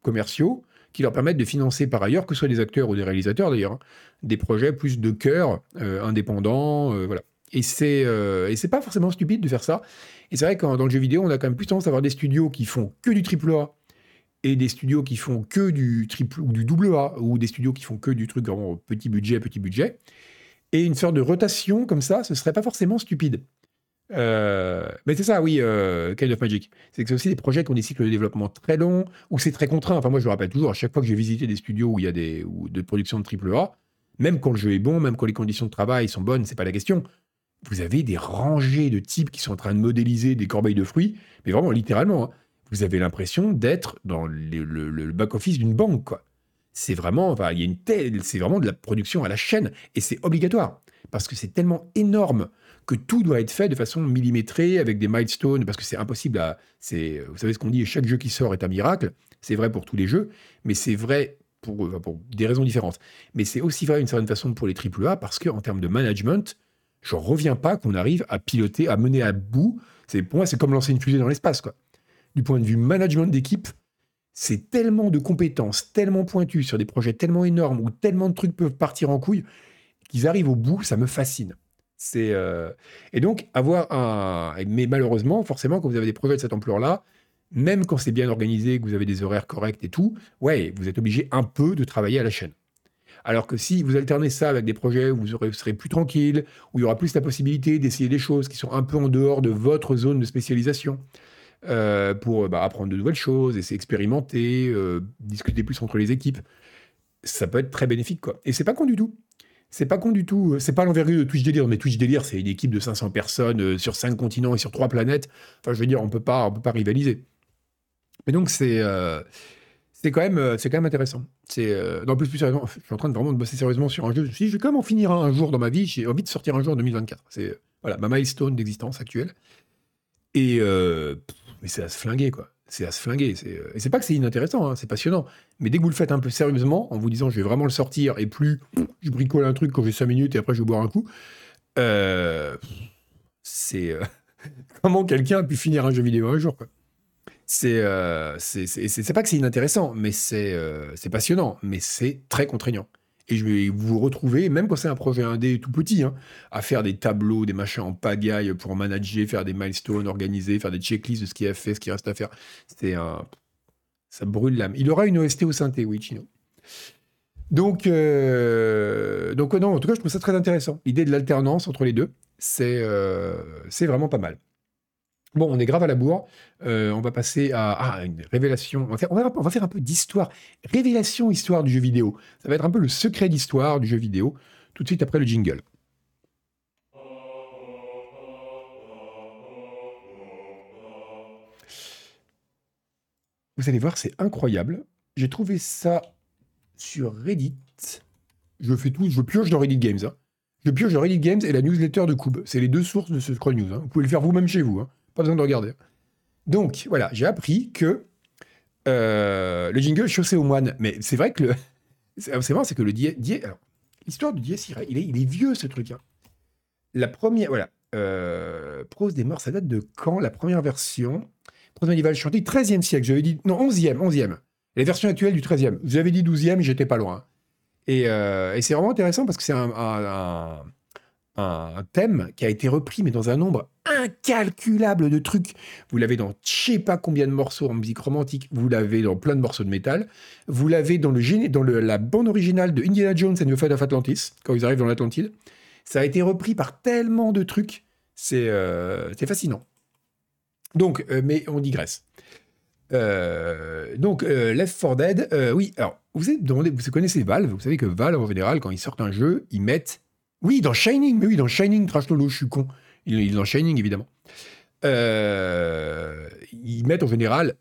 commerciaux, qui leur permettent de financer par ailleurs, que ce soit des acteurs ou des réalisateurs d'ailleurs, hein, des projets plus de cœur, euh, indépendants, euh, voilà. Et c'est euh, et c'est pas forcément stupide de faire ça. Et c'est vrai que dans le jeu vidéo, on a quand même plus tendance à avoir des studios qui font que du triple A et des studios qui font que du triple ou du double A ou des studios qui font que du truc vraiment petit budget, petit budget. Et une sorte de rotation comme ça, ce serait pas forcément stupide. Euh, mais c'est ça, oui, euh, Kind of Magic. C'est que c'est aussi des projets qui ont des cycles de développement très longs, où c'est très contraint. Enfin, moi, je me rappelle toujours, à chaque fois que j'ai visité des studios où il y a des ou de production de triple A, même quand le jeu est bon, même quand les conditions de travail sont bonnes, c'est pas la question. Vous avez des rangées de types qui sont en train de modéliser des corbeilles de fruits, mais vraiment littéralement. Hein. Vous avez l'impression d'être dans le, back-office d'une banque, quoi. C'est vraiment, enfin, il y a une telle, c'est vraiment de la production à la chaîne, et c'est obligatoire, parce que c'est tellement énorme que tout doit être fait de façon millimétrée, avec des milestones, parce que c'est impossible à... Vous savez ce qu'on dit, chaque jeu qui sort est un miracle. C'est vrai pour tous les jeux, mais c'est vrai pour, des raisons différentes. Mais c'est aussi vrai d'une certaine façon pour les AAA, parce qu'en termes de management, je reviens pas qu'on arrive à piloter, à mener à bout. Pour moi, c'est comme lancer une fusée dans l'espace. Quoi. Du point de vue management d'équipe, c'est tellement de compétences, tellement pointues sur des projets tellement énormes où tellement de trucs peuvent partir en couille qu'ils arrivent au bout, ça me fascine. C'est euh, et donc avoir un mais malheureusement, forcément, quand vous avez des projets de cette ampleur-là, même quand c'est bien organisé, que vous avez des horaires corrects et tout, ouais, vous êtes obligé un peu de travailler à la chaîne. Alors que si vous alternez ça avec des projets où vous, serez plus tranquille, où il y aura plus la possibilité d'essayer des choses qui sont un peu en dehors de votre zone de spécialisation, euh, pour bah, apprendre de nouvelles choses, essayer d'expérimenter, euh, discuter plus entre les équipes, ça peut être très bénéfique. Quoi. Et c'est pas con du tout. C'est pas con du tout. C'est pas l'envergure de Twitch Délire. Mais Twitch Délire, c'est une équipe de 500 personnes euh, sur 5 continents et sur 3 planètes. Enfin, je veux dire, on peut pas, on peut pas rivaliser. Mais donc, c'est euh, c'est quand, même, euh, c'est quand même intéressant. C'est, non, plus, plus sérieusement, je suis en train de vraiment de bosser sérieusement sur un jeu. Je me suis dit, je vais quand même en finir un, jour dans ma vie. J'ai envie de sortir un jour en 2024. C'est voilà, ma milestone d'existence actuelle. Et mais c'est à se flinguer, quoi c'est à se flinguer. Euh, et c'est pas que c'est inintéressant, hein, c'est passionnant. Mais dès que vous le faites un peu sérieusement, en vous disant je vais vraiment le sortir et plus je bricole un truc quand j'ai 5 minutes et après je vais boire un coup, euh, c'est. Euh, comment quelqu'un a pu finir un jeu vidéo un jour, quoi. C'est, c'est, pas que c'est inintéressant, mais c'est, c'est passionnant, mais c'est très contraignant. Et je vais vous retrouver, même quand c'est un projet indé tout petit, hein, à faire des tableaux, des machins en pagaille pour manager, faire des milestones, organiser, faire des checklists de ce qui a fait, ce qui reste à faire. C'est un... Ça brûle l'âme. Il aura une OST au synthé, oui, Chino. Donc, euh... donc non, en tout cas, je trouve ça très intéressant. L'idée de l'alternance entre les deux, c'est euh... vraiment pas mal. Bon, on est grave à la bourre. Euh, on va passer à, une révélation. On va, faire, on va faire un peu d'histoire. Révélation, histoire du jeu vidéo. Ça va être un peu le secret d'histoire du jeu vidéo, tout de suite après le jingle. Vous allez voir, c'est incroyable. J'ai trouvé ça sur Reddit. Je fais tout, je pioche dans Reddit Games. Hein. Je pioche dans Reddit Games et la newsletter de Kube. C'est les deux sources de ce Scroll News. Hein. Vous pouvez le faire vous-même chez vous. Hein. Pas besoin de regarder. Donc, voilà, j'ai appris que euh, le jingle chaussé au moine. Mais c'est vrai que le. C'est vrai, c'est que le die, l'histoire du Dies il est, vieux ce truc. Hein. La première. Voilà. Euh, Prose des morts, ça date de quand La première version? Prose médiévale chanté 13e siècle. J'avais dit. Non, 11e. 11e. Les versions actuelles du 13e. Vous avez dit 12e, j'étais pas loin. Et, euh, et c'est vraiment intéressant parce que c'est un thème qui a été repris, mais dans un nombre incalculable de trucs. Vous l'avez dans je sais pas combien de morceaux en musique romantique, vous l'avez dans plein de morceaux de métal, vous l'avez dans, le, dans le, la bande originale de Indiana Jones and the Fate of Atlantis, quand ils arrivent dans l'Atlantide. Ça a été repris par tellement de trucs, c'est euh, fascinant. Donc, euh, mais on digresse. Euh, donc, Left 4 Dead, oui, alors, vous, êtes demandé, vous connaissez Valve, vous savez que Valve, en général, quand ils sortent un jeu, ils mettent oui, dans Shining, mais oui, dans Shining, Trash Lolo, je suis con. Il, est dans Shining, évidemment. Euh, ils mettent en général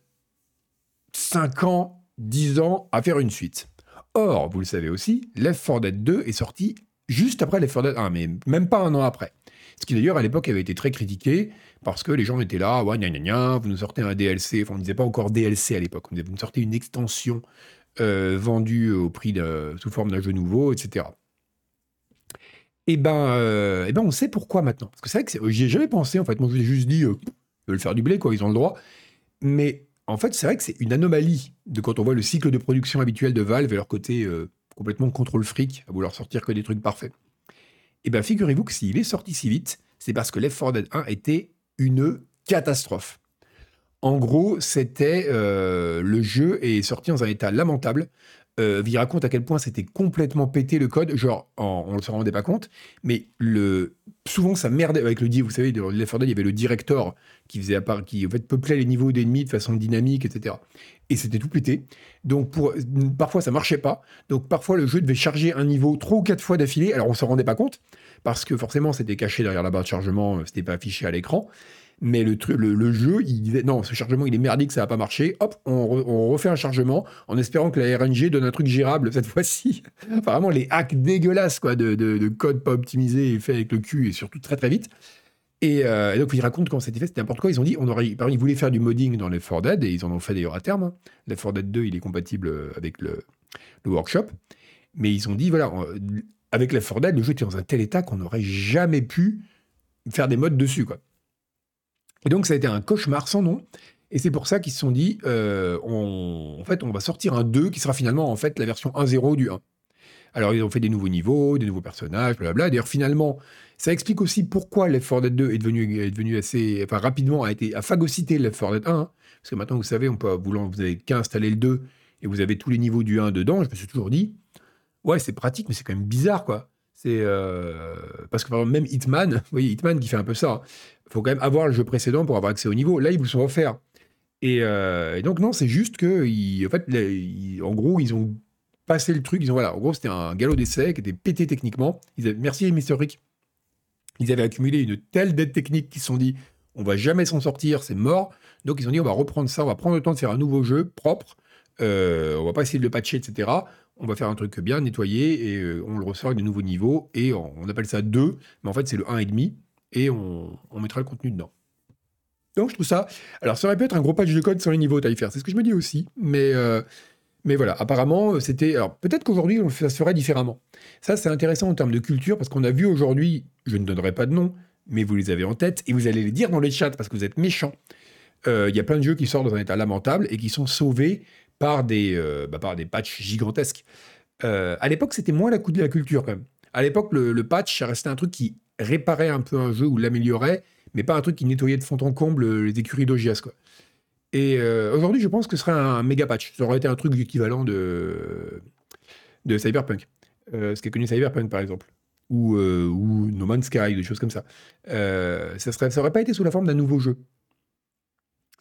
5 ans, 10 ans à faire une suite. Or, vous le savez aussi, Left 4 Dead 2 est sorti juste après Left 4 Dead 1, mais même pas un an après. Ce qui d'ailleurs à l'époque avait été très critiqué parce que les gens étaient là, ouais, gna, gna, gna, vous nous sortez un DLC, enfin on ne disait pas encore DLC à l'époque, vous nous sortez une extension euh, vendu au prix sous forme d'un jeu nouveau, etc. Et ben, et ben, on sait pourquoi maintenant. Parce que c'est vrai que j'y ai jamais pensé, en fait. Moi, je ai juste dit, ils veulent faire du blé, quoi, ils ont le droit. Mais en fait, c'est vrai que c'est une anomalie de quand on voit le cycle de production habituel de Valve et leur côté complètement contrôle fric, à vouloir sortir que des trucs parfaits. Et bien, figurez-vous que s'il est sorti si vite, c'est parce que Left 4 Dead 1 était une catastrophe. En gros, c'était euh, le jeu est sorti dans un état lamentable. Euh, il raconte à quel point c'était complètement pété le code, genre on ne se rendait pas compte, mais le souvent ça merdait avec le vous savez, dans Left 4 Dead il y avait le director qui faisait part, qui en fait peuplait les niveaux d'ennemis de façon dynamique, etc. Et c'était tout pété. Donc pour, parfois ça marchait pas. Donc parfois le jeu devait charger un niveau trois ou quatre fois d'affilée. Alors on se rendait pas compte parce que forcément c'était caché derrière la barre de chargement, c'était pas affiché à l'écran. Mais le, le, jeu, il disait non, ce chargement il est merdique, ça va pas marcher. Hop, on, refait un chargement en espérant que la RNG donne un truc gérable cette fois-ci. Apparemment, les hacks dégueulasses quoi, de, de, code pas optimisé et fait avec le cul et surtout très très vite. Euh, et, donc, ils racontent comment c'était fait, c'était n'importe quoi. Ils ont dit, on aurait, ils voulaient faire du modding dans les 4 Dead, et ils en ont fait d'ailleurs à terme. Hein. Le 4 Dead 2, il est compatible euh, avec le, le workshop. Mais ils ont dit, voilà, avec les 4 Dead, le jeu était dans un tel état qu'on n'aurait jamais pu faire des mods dessus, quoi. Et donc, ça a été un cauchemar sans nom. Et c'est pour ça qu'ils se sont dit, euh, on, en fait, on va sortir un 2 qui sera finalement en fait la version 1.0 du 1. Alors, ils ont fait des nouveaux niveaux, des nouveaux personnages, blablabla. D'ailleurs, finalement, ça explique aussi pourquoi Left 4 Dead 2 est devenu, assez, enfin, rapidement a été, a phagocyté Left 4 Dead 1. Hein. parce que maintenant, vous savez, vous, vous avez qu'à installer le 2 et vous avez tous les niveaux du 1 dedans. Je me suis toujours dit, ouais, c'est pratique, mais c'est quand même bizarre, quoi. Euh, parce que même Hitman, vous voyez, Hitman qui fait un peu ça. Il faut quand même avoir le jeu précédent pour avoir accès au niveau. Là, ils vous sont offerts. Et, euh, donc, non, c'est juste que, en gros, ils ont passé le truc. Voilà, en gros, c'était un galop d'essai qui était pété techniquement. Merci, Mr. Rick. Ils avaient accumulé une telle dette technique qu'ils se sont dit, on va jamais s'en sortir, c'est mort. Donc, ils ont dit, on va reprendre ça, on va prendre le temps de faire un nouveau jeu propre. Euh, on va pas essayer de le patcher, etc on va faire un truc bien nettoyé et euh, on le ressort avec de nouveaux niveaux et on, appelle ça 2, mais en fait c'est le 1,5 et on, on mettra le contenu dedans. Donc je trouve ça. Alors ça aurait pu être un gros patch de code sur les niveaux Taillefer, c'est ce que je me dis aussi, mais, euh, mais voilà, apparemment c'était. Alors peut-être qu'aujourd'hui ça se ferait différemment. Ça c'est intéressant en termes de culture parce qu'on a vu aujourd'hui, je ne donnerai pas de nom, mais vous les avez en tête et vous allez les dire dans les chats parce que vous êtes méchants. Euh, il y a plein de jeux qui sortent dans un état lamentable et qui sont sauvés par des, euh, bah, par des patchs gigantesques. Euh, à l'époque, c'était moins la coup de la culture quand même. À l'époque, le, patch, ça restait un truc qui réparait un peu un jeu ou l'améliorait, mais pas un truc qui nettoyait de fond en comble les écuries d'OGS. Et euh, aujourd'hui, je pense que ce serait un, méga patch. Ça aurait été un truc équivalent de, de Cyberpunk. ce qui est connu Cyberpunk, par exemple. Ou, ou No Man's Sky, des choses comme ça. ça, serait, ça pas été sous la forme d'un nouveau jeu.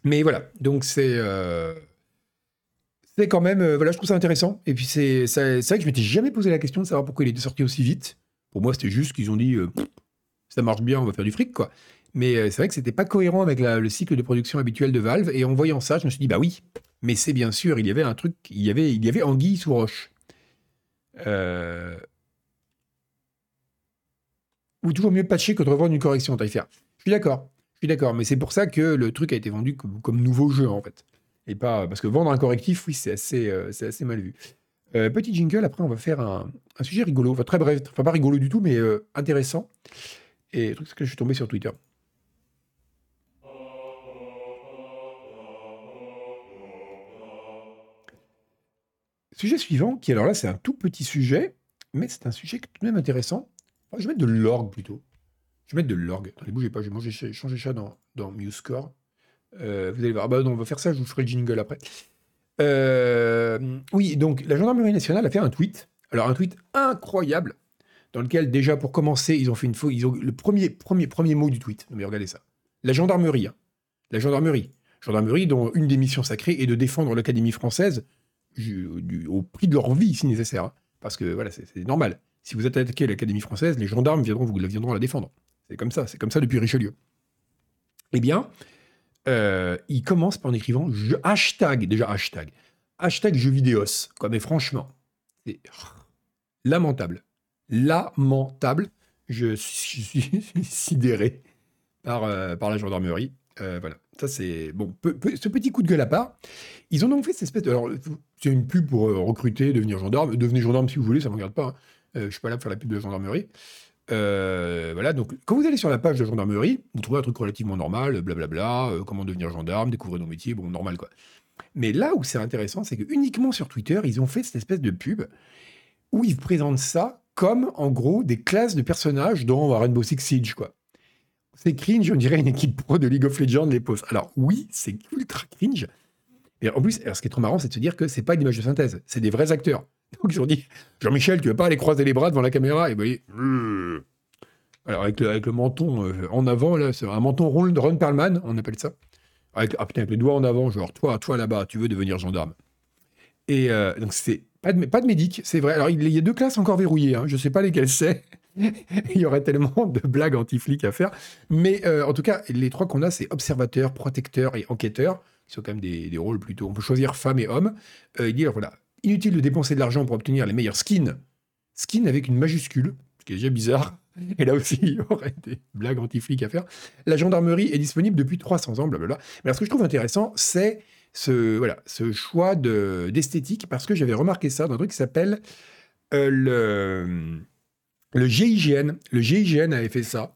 Mais voilà, donc c'est c'est quand même, euh, voilà, je trouve ça intéressant. Et puis c'est, vrai que je m'étais jamais posé la question de savoir pourquoi il était sorti aussi vite. Pour moi, c'était juste qu'ils ont dit, euh, ça marche bien, on va faire du fric, quoi. Mais euh, c'est vrai que c'était pas cohérent avec le cycle de production habituel de Valve. Et en voyant ça, je me suis dit, bah oui, mais c'est bien sûr, il y avait un truc, il y avait, il y avait anguille sous roche. Ou toujours mieux patcher que de revendre une correction, faire. Je suis d'accord, je suis d'accord, mais c'est pour ça que le truc a été vendu comme nouveau jeu, en fait. Et pas, parce que vendre un correctif, oui, c'est assez, euh, c'est assez mal vu. Euh, petit jingle, après, on va faire un, sujet rigolo, enfin, très bref, enfin, pas rigolo du tout, mais euh, intéressant. Et le truc, c'est que je suis tombé sur Twitter. Sujet suivant, qui alors là, c'est un tout petit sujet, mais c'est un sujet tout de même intéressant. je vais mettre de l'orgue plutôt. Je vais mettre de l'orgue. Attendez, bougez pas, je vais changer ça dans, dans MuseScore. Euh, vous allez voir. Ah bah on va faire ça, je vous ferai le jingle après. Euh, oui, donc la gendarmerie nationale a fait un tweet. Alors un tweet incroyable dans lequel déjà pour commencer ils ont fait une faute. Ils ont le premier premier premier mot du tweet. mais regardez ça. La gendarmerie. Hein. La gendarmerie. Gendarmerie dont une des missions sacrées est de défendre l'Académie française au prix de leur vie si nécessaire. Hein. Parce que voilà, c'est normal. Si vous attaquez l'Académie française, les gendarmes viendront, vous viendront la défendre. C'est comme ça, c'est comme ça depuis Richelieu. Eh bien, euh, il commence par en écrivant hashtag, déjà hashtag, hashtag jeux vidéos. Quoi, mais franchement, c'est lamentable. Lamentable. Je suis, sidéré par, euh, par la gendarmerie. Euh, voilà. Ça, c'est. Bon, ce petit coup de gueule à part, ils ont donc fait cette espèce de. Alors, c'est une pub pour recruter, devenir gendarme. Devenez gendarme si vous voulez, ça ne me regarde pas. Hein. Je suis pas là pour faire la pub de la gendarmerie. Euh, voilà, donc quand vous allez sur la page de gendarmerie, vous trouvez un truc relativement normal, blablabla, comment devenir gendarme, découvrir nos métiers, bon, normal quoi. Mais là où c'est intéressant, c'est que uniquement sur Twitter, ils ont fait cette espèce de pub où ils présentent ça comme, en gros, des classes de personnages dans Rainbow Six Siege, quoi. C'est cringe, on dirait une équipe pro de League of Legends les posts. Alors oui, c'est ultra cringe. Et en plus, ce qui est trop marrant, c'est de se dire que c'est pas une image de synthèse, c'est des vrais acteurs. Donc ils ont dit Jean-Michel, tu veux pas aller croiser les bras devant la caméra? Et vous voyez, alors avec le, menton euh, en avant, là, un menton Ron, Ron Perlman, on appelle ça. Avec, ah, putain, avec les doigts en avant, genre toi, toi là-bas, tu veux devenir gendarme. Et euh, donc c'est pas de, pas de médic, c'est vrai. Alors il y a deux classes encore verrouillées, hein, je sais pas lesquelles c'est. il y aurait tellement de blagues anti-flics à faire. Mais euh, en tout cas, les trois qu'on a, c'est observateur, protecteur et enquêteur, qui sont quand même des, rôles plutôt. On peut choisir femme et homme. Euh, voilà, inutile de dépenser de l'argent pour obtenir les meilleurs skins. Skin avec une majuscule, ce qui est déjà bizarre. Et là aussi, il y aurait des blagues anti-flics à faire. La gendarmerie est disponible depuis 300 ans, blablabla. Mais alors, ce que je trouve intéressant, c'est ce, voilà, ce choix d'esthétique, parce que j'avais remarqué ça dans un truc qui s'appelle euh, le le GIGN, le GIGN avait fait ça.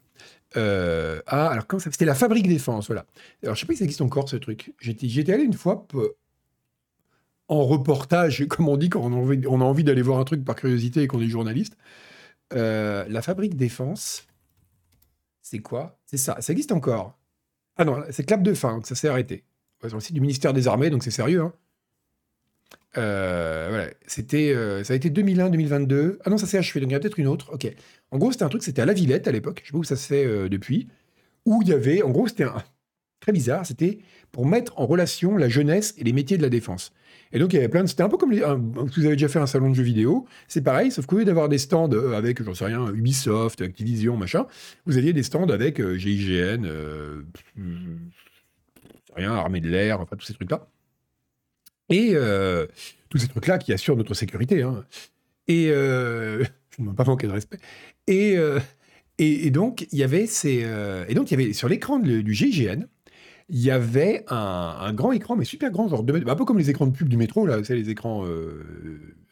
Euh, ah, alors quand ça C'était la Fabrique Défense, voilà. Alors je sais pas si ça existe encore ce truc. J'étais allé une fois en reportage, comme on dit quand on a envie, d'aller voir un truc par curiosité et qu'on est journaliste. Euh, la Fabrique Défense, c'est quoi? C'est ça, ça existe encore. Ah non, c'est clap de fin, donc ça s'est arrêté. C'est le site du ministère des Armées, donc c'est sérieux. Hein. Euh, c'était, euh, ça a été 2001-2022. Ah non, ça s'est achevé, donc il y a peut-être une autre. Ok. En gros, c'était un truc, c'était à la Villette à l'époque, je sais pas où ça se fait depuis, où il y avait, en gros, c'était un, très bizarre, c'était pour mettre en relation la jeunesse et les métiers de la défense. Et donc, il y avait plein de. C'était un peu comme les, vous avez déjà fait un salon de jeux vidéo, c'est pareil, sauf qu'au lieu d'avoir des stands avec, j'en sais rien, Ubisoft, Activision, machin, vous aviez des stands avec GIGN, rien, Armée de l'air, enfin, tous ces trucs-là. Et euh, tous ces trucs-là qui assurent notre sécurité. Hein. Et euh, je ne pas manquer de respect. Euh, et, donc, il y avait ces. et donc, il y avait sur l'écran du GIGN, il y avait un, grand écran, mais super grand, genre un peu comme les écrans de pub du métro, là, c'est les écrans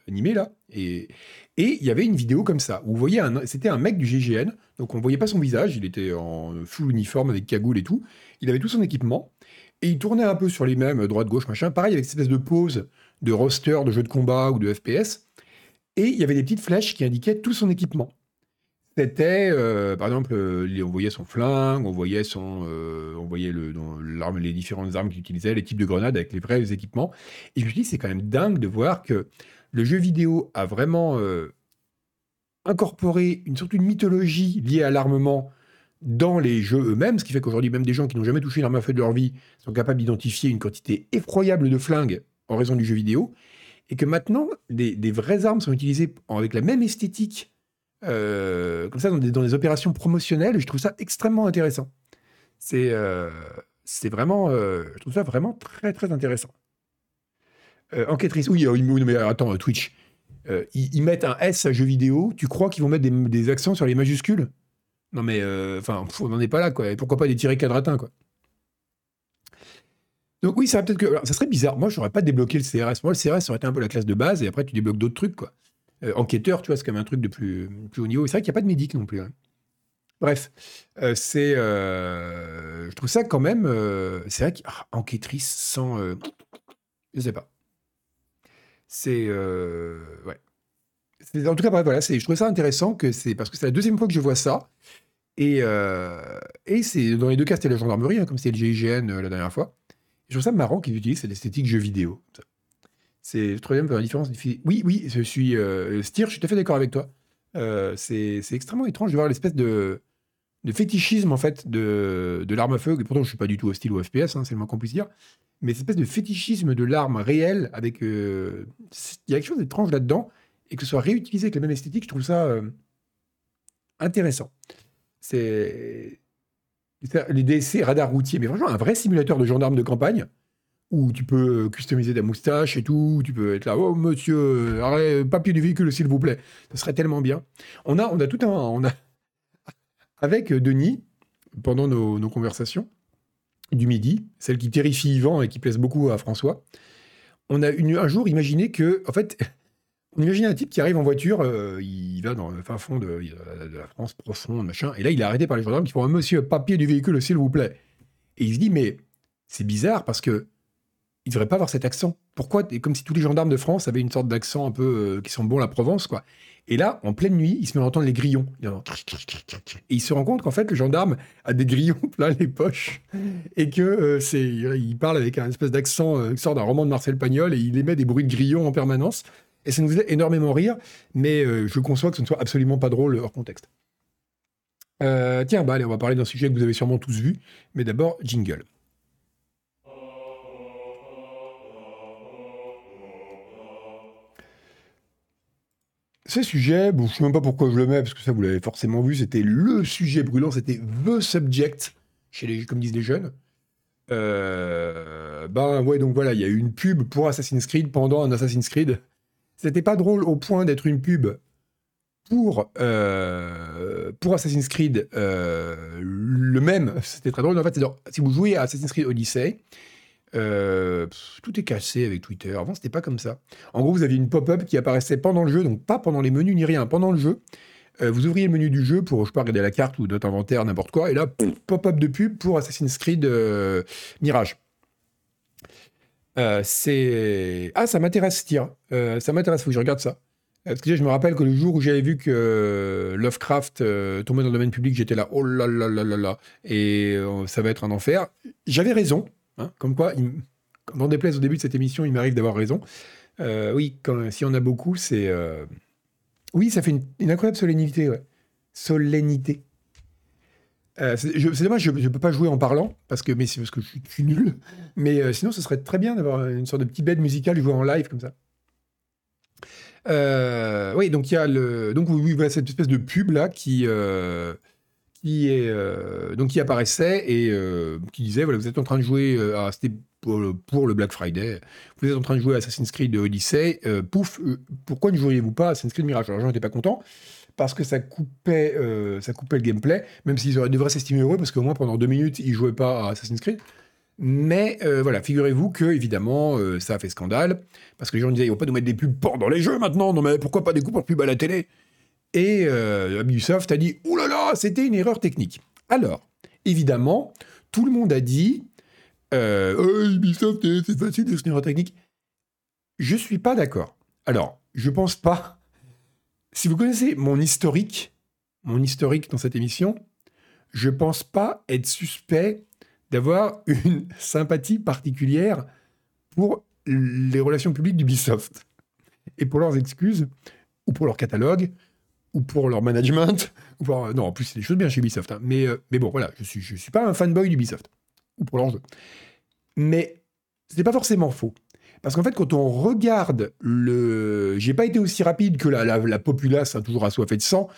animés, là. Et, et il y avait une vidéo comme ça, où vous voyez, c'était un mec du GIGN, donc on ne voyait pas son visage, il était en full uniforme avec cagoule et tout. Il avait tout son équipement, et il tournait un peu sur les mêmes, droite-gauche, machin. Pareil, avec cette espèce de pause de roster de jeux de combat ou de FPS. Et il y avait des petites flèches qui indiquaient tout son équipement. C'était, euh, par exemple, euh, on voyait son flingue, on voyait, son, euh, on voyait les différentes armes qu'il utilisait, les types de grenades avec les vrais équipements. Et je me dis, c'est quand même dingue de voir que le jeu vidéo a vraiment incorporé une sorte de mythologie liée à l'armement dans les jeux eux-mêmes, ce qui fait qu'aujourd'hui, même des gens qui n'ont jamais touché une arme à feu de leur vie sont capables d'identifier une quantité effroyable de flingues en raison du jeu vidéo, et que maintenant, des, vraies armes sont utilisées avec la même esthétique, comme ça, dans des, opérations promotionnelles, je trouve ça extrêmement intéressant. C'est euh, vraiment, euh, je trouve ça vraiment très, très intéressant. enquêtrice, oui, mais attends, Twitch, ils, mettent un S à jeu vidéo, tu crois qu'ils vont mettre des, accents sur les majuscules? Non mais, euh, enfin, on n'en est pas là, quoi. Et pourquoi pas des tirés quadratins, quoi. Donc oui, ça peut-être que, ça serait bizarre. Moi, je n'aurais pas débloqué le CRS. Moi, le CRS aurait été un peu la classe de base, et après, tu débloques d'autres trucs, quoi. Euh, enquêteur, tu vois, c'est quand même un truc de plus, plus haut niveau. C'est vrai qu'il n'y a pas de médic non plus. Hein. Bref, euh, c'est, je trouve ça quand même, c'est vrai qu'enquêtrice ah, sans, je sais pas. C'est, ouais. En tout cas, voilà, je trouvais ça intéressant que c'est parce que c'est la deuxième fois que je vois ça. Et, euh, et c'est dans les deux cas, c'était la gendarmerie, hein, comme c'était le GIGN euh, la dernière fois. je trouve ça marrant qu'ils utilisent cette esthétique jeu vidéo. C'est le troisième la différence. Oui, oui, je suis euh, Stier, je suis tout à fait d'accord avec toi. Euh, c'est extrêmement étrange de voir l'espèce de, fétichisme en fait de, de l'arme à feu. Et pourtant, je suis pas du tout hostile au FPS, hein, c'est le moins qu'on puisse dire. Mais cette espèce de fétichisme de l'arme réelle avec, il y a quelque chose d'étrange là-dedans et que ce soit réutilisé avec la même esthétique, je trouve ça euh, intéressant. C'est les DSC radar routier, mais franchement un vrai simulateur de gendarme de campagne où tu peux euh, customiser ta moustache et tout, tu peux être là, oh monsieur, arrête, papier du véhicule s'il vous plaît, ce serait tellement bien. On a, on a tout un, avec Denis pendant nos, conversations, du Midi, celle qui terrifie Yvan et qui plaise beaucoup à François. On a un jour imaginé que, en fait, on imaginait un type qui arrive en voiture, euh, il va dans le fin fond de, la France profonde, machin, et là il est arrêté par les gendarmes qui font un monsieur papier du véhicule, s'il vous plaît. Et il se dit, mais c'est bizarre parce que il devrait pas avoir cet accent. Pourquoi? Comme si tous les gendarmes de France avaient une sorte d'accent un peu euh, qui sont bons la Provence, quoi. Et là, en pleine nuit, il se met à entendre les grillons. Et il se rend compte qu'en fait, le gendarme a des grillons plein les poches. Et que euh, c'est, il parle avec un espèce d'accent euh, qui sort d'un roman de Marcel Pagnol et il émet des bruits de grillons en permanence. Et ça nous faisait énormément rire, mais euh, je conçois que ce ne soit absolument pas drôle hors contexte. tiens, bah allez, on va parler d'un sujet que vous avez sûrement tous vu, mais d'abord, jingle. Ces sujets, bon, je ne sais même pas pourquoi je le mets, parce que ça, vous l'avez forcément vu, c'était le sujet brûlant, c'était The Subject, chez les, comme disent les jeunes. Euh, ben ouais, donc voilà, il y a eu une pub pour Assassin's Creed pendant un Assassin's Creed. C'était pas drôle au point d'être une pub pour, euh, pour Assassin's Creed euh, le même. C'était très drôle. En fait, si vous jouez à Assassin's Creed Odyssey, euh, tout est cassé avec Twitter. Avant, c'était pas comme ça. En gros, vous aviez une pop-up qui apparaissait pendant le jeu, donc pas pendant les menus ni rien, pendant le jeu. Euh, vous ouvriez le menu du jeu pour, je sais pas, regarder la carte ou notre inventaire, n'importe quoi, et là, pop-up de pub pour Assassin's Creed euh, Mirage. c'est. Ah, ça m'intéresse, tiens. ça m'intéresse, faut que je regarde ça. Parce que je me rappelle que le jour où j'avais vu que Lovecraft tombait dans le domaine public, j'étais là, oh là là là là là, et ça va être un enfer. J'avais raison. Hein, comme quoi, il, quand déplaise au début de cette émission, il m'arrive d'avoir raison. Euh, oui, quand, si on a beaucoup, c'est. Euh, oui, ça fait une, incroyable solennité. Ouais. Solennité. Euh, c'est dommage, je ne peux pas jouer en parlant, parce que, mais c'est parce que je suis, nul. Mais sinon, ce serait très bien d'avoir une sorte de petit bed musical joué en live comme ça. oui, donc il y a donc cette espèce de pub là qui qui euh, donc qui apparaissait et euh, qui disait voilà vous êtes en train de jouer euh, c'était pour, le Black Friday. Vous êtes en train de jouer à Assassin's Creed Odyssey. Pouf pourquoi ne joueriez-vous pas à Assassin's Creed Mirage? Alors j'en étais pas content parce que ça coupait ça coupait le gameplay même s'ils devraient s'estimer heureux parce qu'au moins pendant deux minutes ils jouaient pas à Assassin's Creed. Mais voilà, figurez-vous que évidemment ça a fait scandale parce que les gens disaient ils vont pas nous mettre des pubs pendant les jeux maintenant. Non mais pourquoi pas des coupes pubs à la télé? Et euh, Ubisoft a dit Ouh là là, c'était une erreur technique. Alors, évidemment, tout le monde a dit euh, oh, Ubisoft, c'est facile de une erreur technique. Je ne suis pas d'accord. Alors, je pense pas. Si vous connaissez mon historique, mon historique dans cette émission, je pense pas être suspect d'avoir une sympathie particulière pour les relations publiques d'Ubisoft et pour leurs excuses ou pour leur catalogue ou pour leur management. Ou non, en plus, c'est des choses bien chez Ubisoft. Hein. Mais, euh, mais bon, voilà, je ne suis, je suis pas un fanboy d'Ubisoft. Ou pour leur jeu. Mais ce n'est pas forcément faux. Parce qu'en fait, quand on regarde le. J'ai pas été aussi rapide que la, la, populace, hein, toujours assoiffée de sang,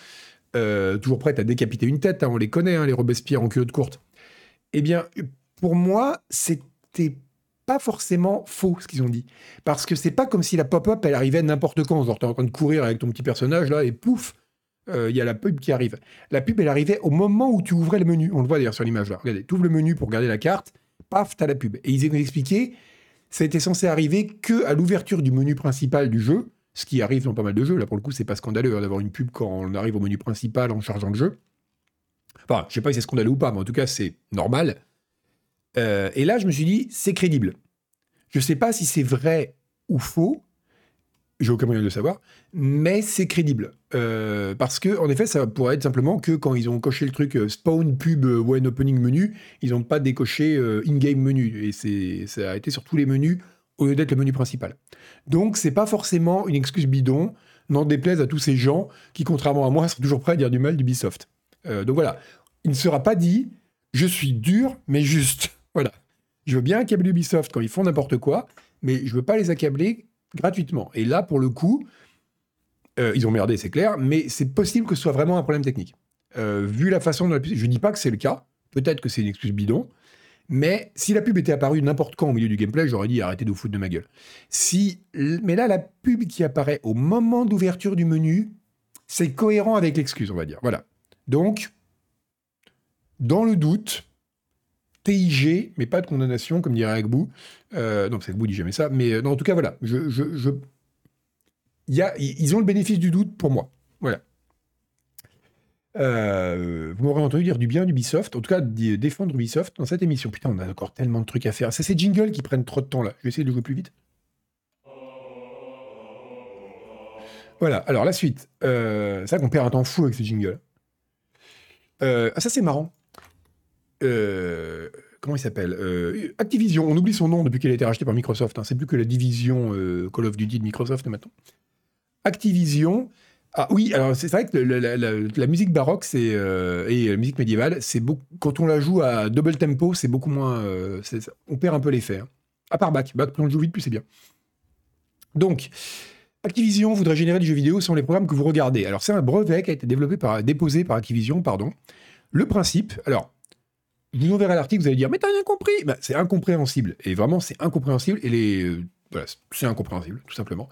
euh, toujours prête à décapiter une tête. Hein, on les connaît, les Robespierre en culotte courte. Eh bien, pour moi, c'était pas forcément faux ce qu'ils ont dit. Parce que c'est pas comme si la pop-up, elle arrivait n'importe quand. Genre, t'es en train de courir avec ton petit personnage là, et pouf, euh, il y a la pub qui arrive. La pub, elle arrivait au moment où tu ouvrais le menu. On le voit d'ailleurs sur l'image là. Regardez, tu ouvres le menu pour regarder la carte, paf, tu as la pub. Et ils expliqué, ça était censé arriver que à l'ouverture du menu principal du jeu, ce qui arrive dans pas mal de jeux. Là, pour le coup, c'est pas scandaleux hein, d'avoir une pub quand on arrive au menu principal en chargeant le jeu. Enfin, je sais pas si c'est scandaleux ou pas, mais en tout cas, c'est normal. Euh, et là, je me suis dit, c'est crédible. Je sais pas si c'est vrai ou faux, j'ai aucun moyen de le savoir, mais c'est crédible. Euh, parce que, en effet, ça pourrait être simplement que quand ils ont coché le truc euh, spawn pub euh, when opening menu, ils n'ont pas décoché in-game menu. Et ça a été sur tous les menus au lieu d'être le menu principal. Donc, c'est pas forcément une excuse bidon, n'en déplaise à tous ces gens qui, contrairement à moi, sont toujours prêts à dire du mal d'Ubisoft. donc voilà, il ne sera pas dit je suis dur, mais juste. Voilà. Je veux bien accabler Ubisoft quand ils font n'importe quoi, mais je veux pas les accabler gratuitement. Et là, pour le coup, euh, ils ont merdé, c'est clair, mais c'est possible que ce soit vraiment un problème technique. Euh, vu la façon dont la pub... Je ne dis pas que c'est le cas, peut-être que c'est une excuse bidon, mais si la pub était apparue n'importe quand au milieu du gameplay, j'aurais dit arrêtez de vous foutre de ma gueule. Si... Mais là, la pub qui apparaît au moment d'ouverture du menu, c'est cohérent avec l'excuse, on va dire. Voilà. Donc, dans le doute, TIG, mais pas de condamnation, comme dirait Agbou. Euh, non, Agbou dit jamais ça, mais euh, non, en tout cas, voilà. Je. Y a, ils ont le bénéfice du doute pour moi. Voilà. Euh, vous m'aurez entendu dire du bien d'Ubisoft, en tout cas défendre Ubisoft dans cette émission. Putain, on a encore tellement de trucs à faire. C'est ces jingles qui prennent trop de temps là. Je vais essayer de jouer plus vite. Voilà, alors la suite. Euh, c'est ça qu'on perd un temps fou avec ces jingles. Ah, ça c'est marrant. Euh, comment il s'appelle euh, Activision, on oublie son nom depuis qu'elle a été rachetée par Microsoft. Hein. C'est plus que la division Call of Duty de Microsoft maintenant. Activision ah oui, alors c'est vrai que la, musique baroque euh, et la musique médiévale, quand on la joue à double tempo, c'est beaucoup moins. Euh, on perd un peu l'effet. Hein. À part Bach, Bach, plus on le joue vite, plus c'est bien. Donc, Activision voudrait générer des jeux vidéo sans les programmes que vous regardez. Alors c'est un brevet qui a été développé par, déposé par Activision, pardon. Le principe, alors, vous verrez l'article, vous allez dire, mais t'as rien compris bah, C'est incompréhensible. Et vraiment, c'est incompréhensible. Et les, euh, voilà, c'est incompréhensible, tout simplement.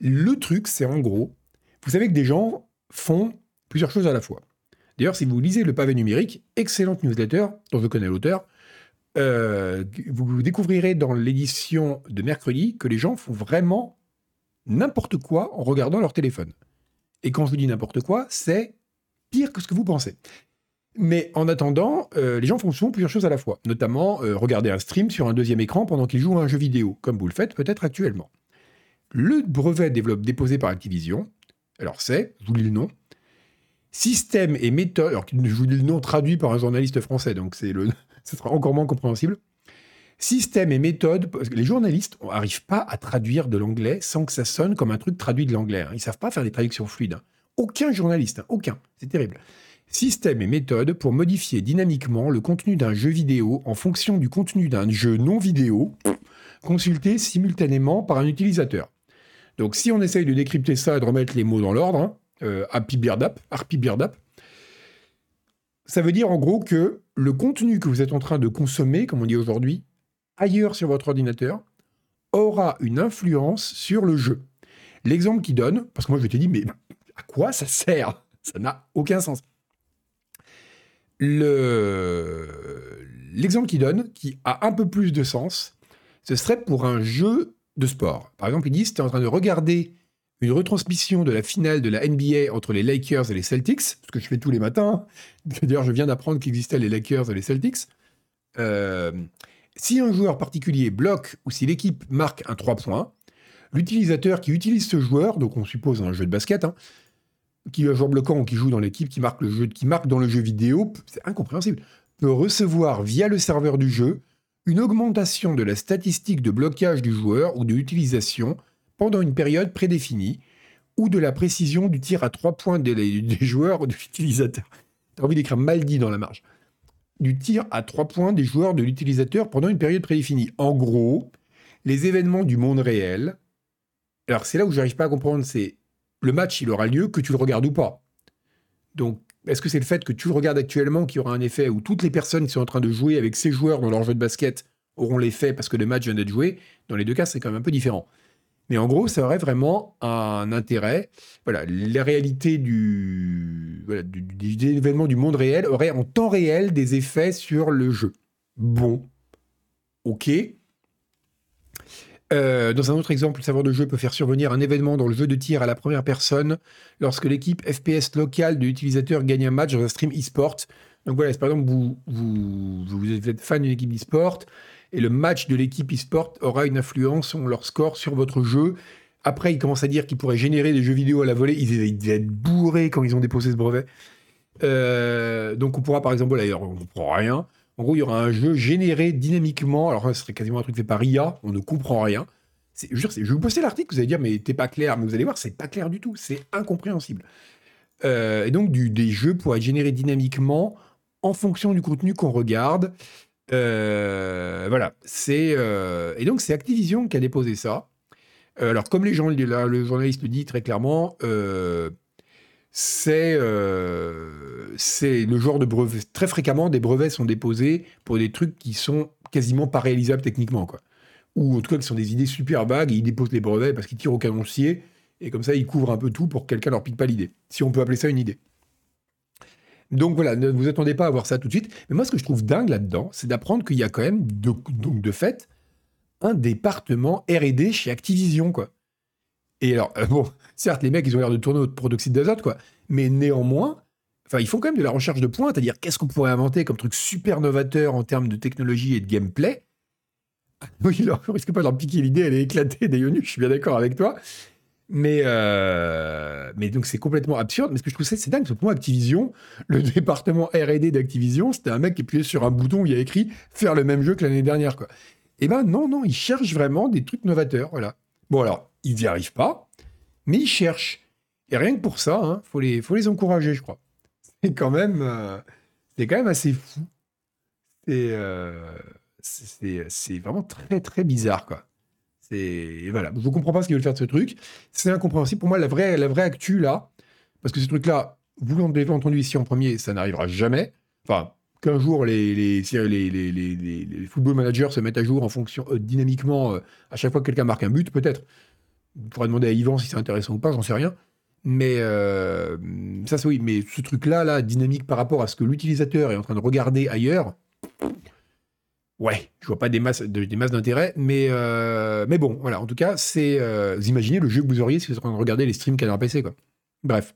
Le truc, c'est en gros, vous savez que des gens font plusieurs choses à la fois. D'ailleurs, si vous lisez le pavé numérique, excellente newsletter dont je connais l'auteur, euh, vous découvrirez dans l'édition de mercredi que les gens font vraiment n'importe quoi en regardant leur téléphone. Et quand je vous dis n'importe quoi, c'est pire que ce que vous pensez. Mais en attendant, euh, les gens font souvent plusieurs choses à la fois, notamment euh, regarder un stream sur un deuxième écran pendant qu'ils jouent à un jeu vidéo, comme vous le faites peut-être actuellement. Le brevet développe, déposé par Activision alors c'est, je vous lis le nom, système et méthode, alors je vous lis le nom traduit par un journaliste français, donc c'est le, ce sera encore moins compréhensible. Système et méthode, parce que les journalistes n'arrivent pas à traduire de l'anglais sans que ça sonne comme un truc traduit de l'anglais. Hein. Ils ne savent pas faire des traductions fluides. Hein. Aucun journaliste, hein. aucun. C'est terrible. Système et méthode pour modifier dynamiquement le contenu d'un jeu vidéo en fonction du contenu d'un jeu non vidéo consulté simultanément par un utilisateur. Donc si on essaye de décrypter ça et de remettre les mots dans l'ordre, hein, euh, Happy ça veut dire en gros que le contenu que vous êtes en train de consommer, comme on dit aujourd'hui, ailleurs sur votre ordinateur, aura une influence sur le jeu. L'exemple qui donne, parce que moi je te dis, mais à quoi ça sert? Ça n'a aucun sens. L'exemple qui donne, qui a un peu plus de sens, ce serait pour un jeu de sport. Par exemple, ils disent, tu es en train de regarder une retransmission de la finale de la NBA entre les Lakers et les Celtics, ce que je fais tous les matins. D'ailleurs, je viens d'apprendre qu'il existait les Lakers et les Celtics. Euh, si un joueur particulier bloque ou si l'équipe marque un 3 points, l'utilisateur qui utilise ce joueur, donc on suppose un jeu de basket, hein, qui est un joueur bloquant ou qui joue dans l'équipe, qui marque le jeu, qui marque dans le jeu vidéo, c'est incompréhensible, peut recevoir via le serveur du jeu une augmentation de la statistique de blocage du joueur ou de l'utilisation pendant une période prédéfinie, ou de la précision du tir à trois points des, joueurs ou de l'utilisateur. T'as envie d'écrire mal dit dans la marge. Du tir à trois points des joueurs de l'utilisateur pendant une période prédéfinie. En gros, les événements du monde réel. Alors c'est là où j'arrive pas à comprendre, c'est le match, il aura lieu que tu le regardes ou pas. Donc est-ce que c'est le fait que tu le regardes actuellement qui aura un effet où toutes les personnes qui sont en train de jouer avec ces joueurs dans leur jeu de basket auront l'effet parce que le match vient d'être joué? Dans les deux cas, c'est quand même un peu différent. Mais en gros, ça aurait vraiment un intérêt. Voilà, la réalité du, des événements du monde réel aurait en temps réel des effets sur le jeu. Bon, ok. Euh, dans un autre exemple, le serveur de jeu peut faire survenir un événement dans le jeu de tir à la première personne lorsque l'équipe FPS locale de l'utilisateur gagne un match dans un stream e-sport. Donc voilà, par exemple vous, vous, vous êtes fan d'une équipe e-sport et le match de l'équipe e-sport aura une influence sur leur score sur votre jeu. Après, ils commencent à dire qu'ils pourraient générer des jeux vidéo à la volée. Ils devaient être bourrés quand ils ont déposé ce brevet. Euh, donc on pourra par exemple, là, on ne comprend rien. En gros, il y aura un jeu généré dynamiquement. Alors, ce serait quasiment un truc fait par IA. On ne comprend rien. Je, vais vous poster l'article, vous allez dire, mais t'es pas clair. Mais vous allez voir, c'est pas clair du tout. C'est incompréhensible. Euh, et donc, des jeux pourraient être générés dynamiquement en fonction du contenu qu'on regarde. Euh, voilà. Euh, et donc c'est Activision qui a déposé ça. alors, comme les gens, le journaliste le dit très clairement, c'est c'est le genre de brevet. Très fréquemment, des brevets sont déposés pour des trucs qui sont quasiment pas réalisables techniquement, quoi. Ou en tout cas, qui sont des idées super vagues, et ils déposent les brevets parce qu'ils tirent au canoncier, et comme ça, ils couvrent un peu tout pour que quelqu'un leur pique pas l'idée. Si on peut appeler ça une idée. Donc voilà, ne vous attendez pas à voir ça tout de suite. Mais moi, ce que je trouve dingue là-dedans, c'est d'apprendre qu'il y a quand même, de, donc de fait, un département R&D chez Activision, quoi. Et alors, euh, bon, certes, les mecs, ils ont l'air de tourner au protoxyde d'azote, quoi. Mais néanmoins, enfin, ils font quand même de la recherche de pointe, c'est-à-dire qu'est-ce qu'on pourrait inventer comme truc super novateur en termes de technologie et de gameplay? Oui, alors, je risque pas de leur piquer l'idée, elle est éclatée, Dayonu, je suis bien d'accord avec toi. Mais, euh, mais donc c'est complètement absurde. Mais ce que je trouve c'est dingue, parce que pour moi, Activision, le département R&D d'Activision, c'était un mec qui appuyait sur un bouton où il y a écrit faire le même jeu que l'année dernière, quoi. Eh ben non, non, ils cherchent vraiment des trucs novateurs, voilà. Bon alors, ils n'y arrivent pas, mais ils cherchent. Et rien que pour ça, il hein, faut, les, faut les encourager, je crois. C'est quand même, euh, c'est quand même assez fou. Euh, c'est vraiment très, très bizarre, quoi. Et voilà, je ne comprends pas ce qu'ils veulent faire de ce truc. C'est incompréhensible. Pour moi, la vraie, la vraie actu, là, parce que ce truc-là, vous l'avez entendu ici en premier, ça n'arrivera jamais. Enfin, qu'un jour, les, les, les, les, football managers se mettent à jour en fonction, euh, dynamiquement, à chaque fois que quelqu'un marque un but, peut-être. On pourrait demander à Yvan si c'est intéressant ou pas, j'en sais rien. Mais euh, ça, c'est oui. Mais ce truc-là, là, dynamique par rapport à ce que l'utilisateur est en train de regarder ailleurs, Ouais, je vois pas des masses, des masses d'intérêt, mais, euh, mais bon, voilà. En tout cas, c'est. Euh, vous imaginez le jeu que vous auriez si vous êtes en train de regarder les streams dans PC, quoi. Bref.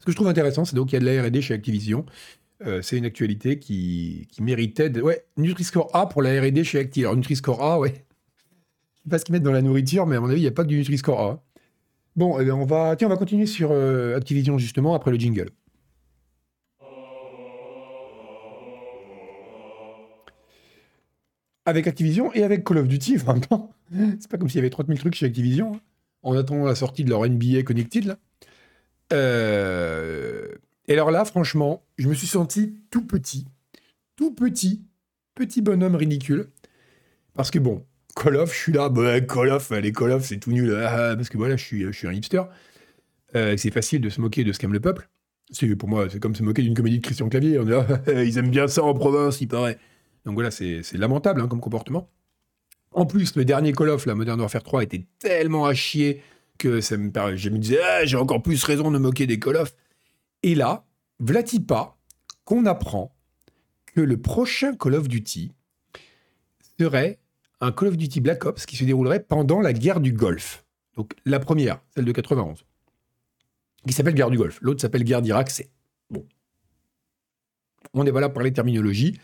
Ce que je trouve intéressant, c'est donc qu'il y a de la RD chez Activision. C'est une actualité qui, qui méritait. Ouais, Nutri-Score A pour la RD chez Activision. Alors, Nutri-Score A, ouais. Sais pas ce qu'ils mettent dans la nourriture, mais à mon avis, il n'y a pas que du Nutri-Score A. Bon, eh on va, tiens, on va continuer sur Activision justement après le jingle. avec Activision et avec Call of Duty en même temps. C'est pas comme s'il y avait 30 000 trucs chez Activision. Hein. En attendant la sortie de leur NBA Connected. Euh, et alors là, franchement, je me suis senti tout petit. Tout petit. Petit bonhomme ridicule. Parce que bon, Call of, je suis là, bah, les Call of, c'est tout nul. Ah, parce que voilà, je suis, je suis un hipster. Euh, c'est facile de se moquer de ce qu'aime le peuple. C'est pour moi, c'est comme se moquer d'une comédie de Christian Clavier. On ils aiment bien ça en province, il paraît. Donc voilà, c'est lamentable hein, comme comportement. En plus, le dernier Call of, la Modern Warfare 3, était tellement à chier que ça me, je me disais, ah, j'ai encore plus raison de moquer des Call of. Et là, pas qu'on apprend que le prochain Call of Duty serait un Call of Duty Black Ops qui se déroulerait pendant la guerre du Golfe. Donc la première, celle de 91, qui s'appelle guerre du Golfe. L'autre s'appelle guerre d'Irak, c'est bon. On est voilà pour les terminologies.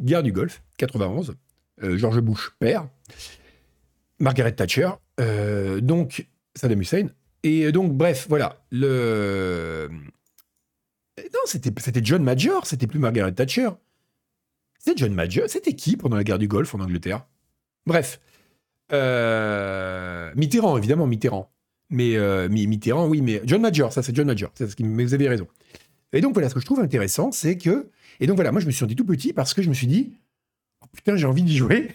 Guerre du Golfe, 91, euh, George Bush père, Margaret Thatcher, euh, donc Saddam Hussein. Et donc, bref, voilà. Le... Non, c'était, c'était John Major, c'était plus Margaret Thatcher. C'était John Major. C'était qui pendant la guerre du Golfe en Angleterre? Bref. Euh, Mitterrand, évidemment, Mitterrand. Mais Mitterrand, oui, mais John Major, ça c'est John Major. Mais vous avez raison. Et donc voilà, ce que je trouve intéressant, c'est que et donc voilà, moi je me suis senti tout petit parce que je me suis dit, oh, putain, j'ai envie d'y jouer.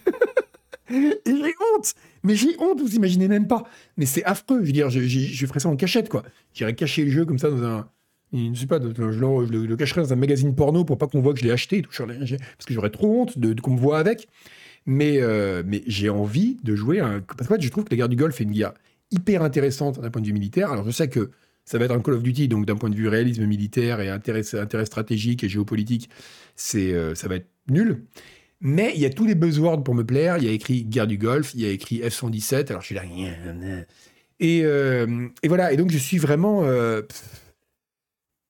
et j'ai honte. Mais j'ai honte, vous imaginez même pas. Mais c'est affreux. Je veux dire, je, je, ferais ça en cachette, quoi. J'irais cacher le jeu comme ça dans un. Je sais pas, je, le, cacherais dans un magazine porno pour pas qu'on voit que je l'ai acheté, parce que j'aurais trop honte de, qu'on me voit avec. Mais, euh, mais j'ai envie de jouer. Parce que je trouve que la guerre du Golfe est une guerre hyper intéressante d'un point de vue militaire. Alors je sais que ça va être un Call of Duty, donc d'un point de vue réalisme militaire et intérêt, stratégique et géopolitique, euh, ça va être nul. Mais il y a tous les buzzwords pour me plaire. Il y a écrit guerre du Golfe, il y a écrit F-117. Alors je suis là. Et, euh, et voilà. Et donc je suis vraiment.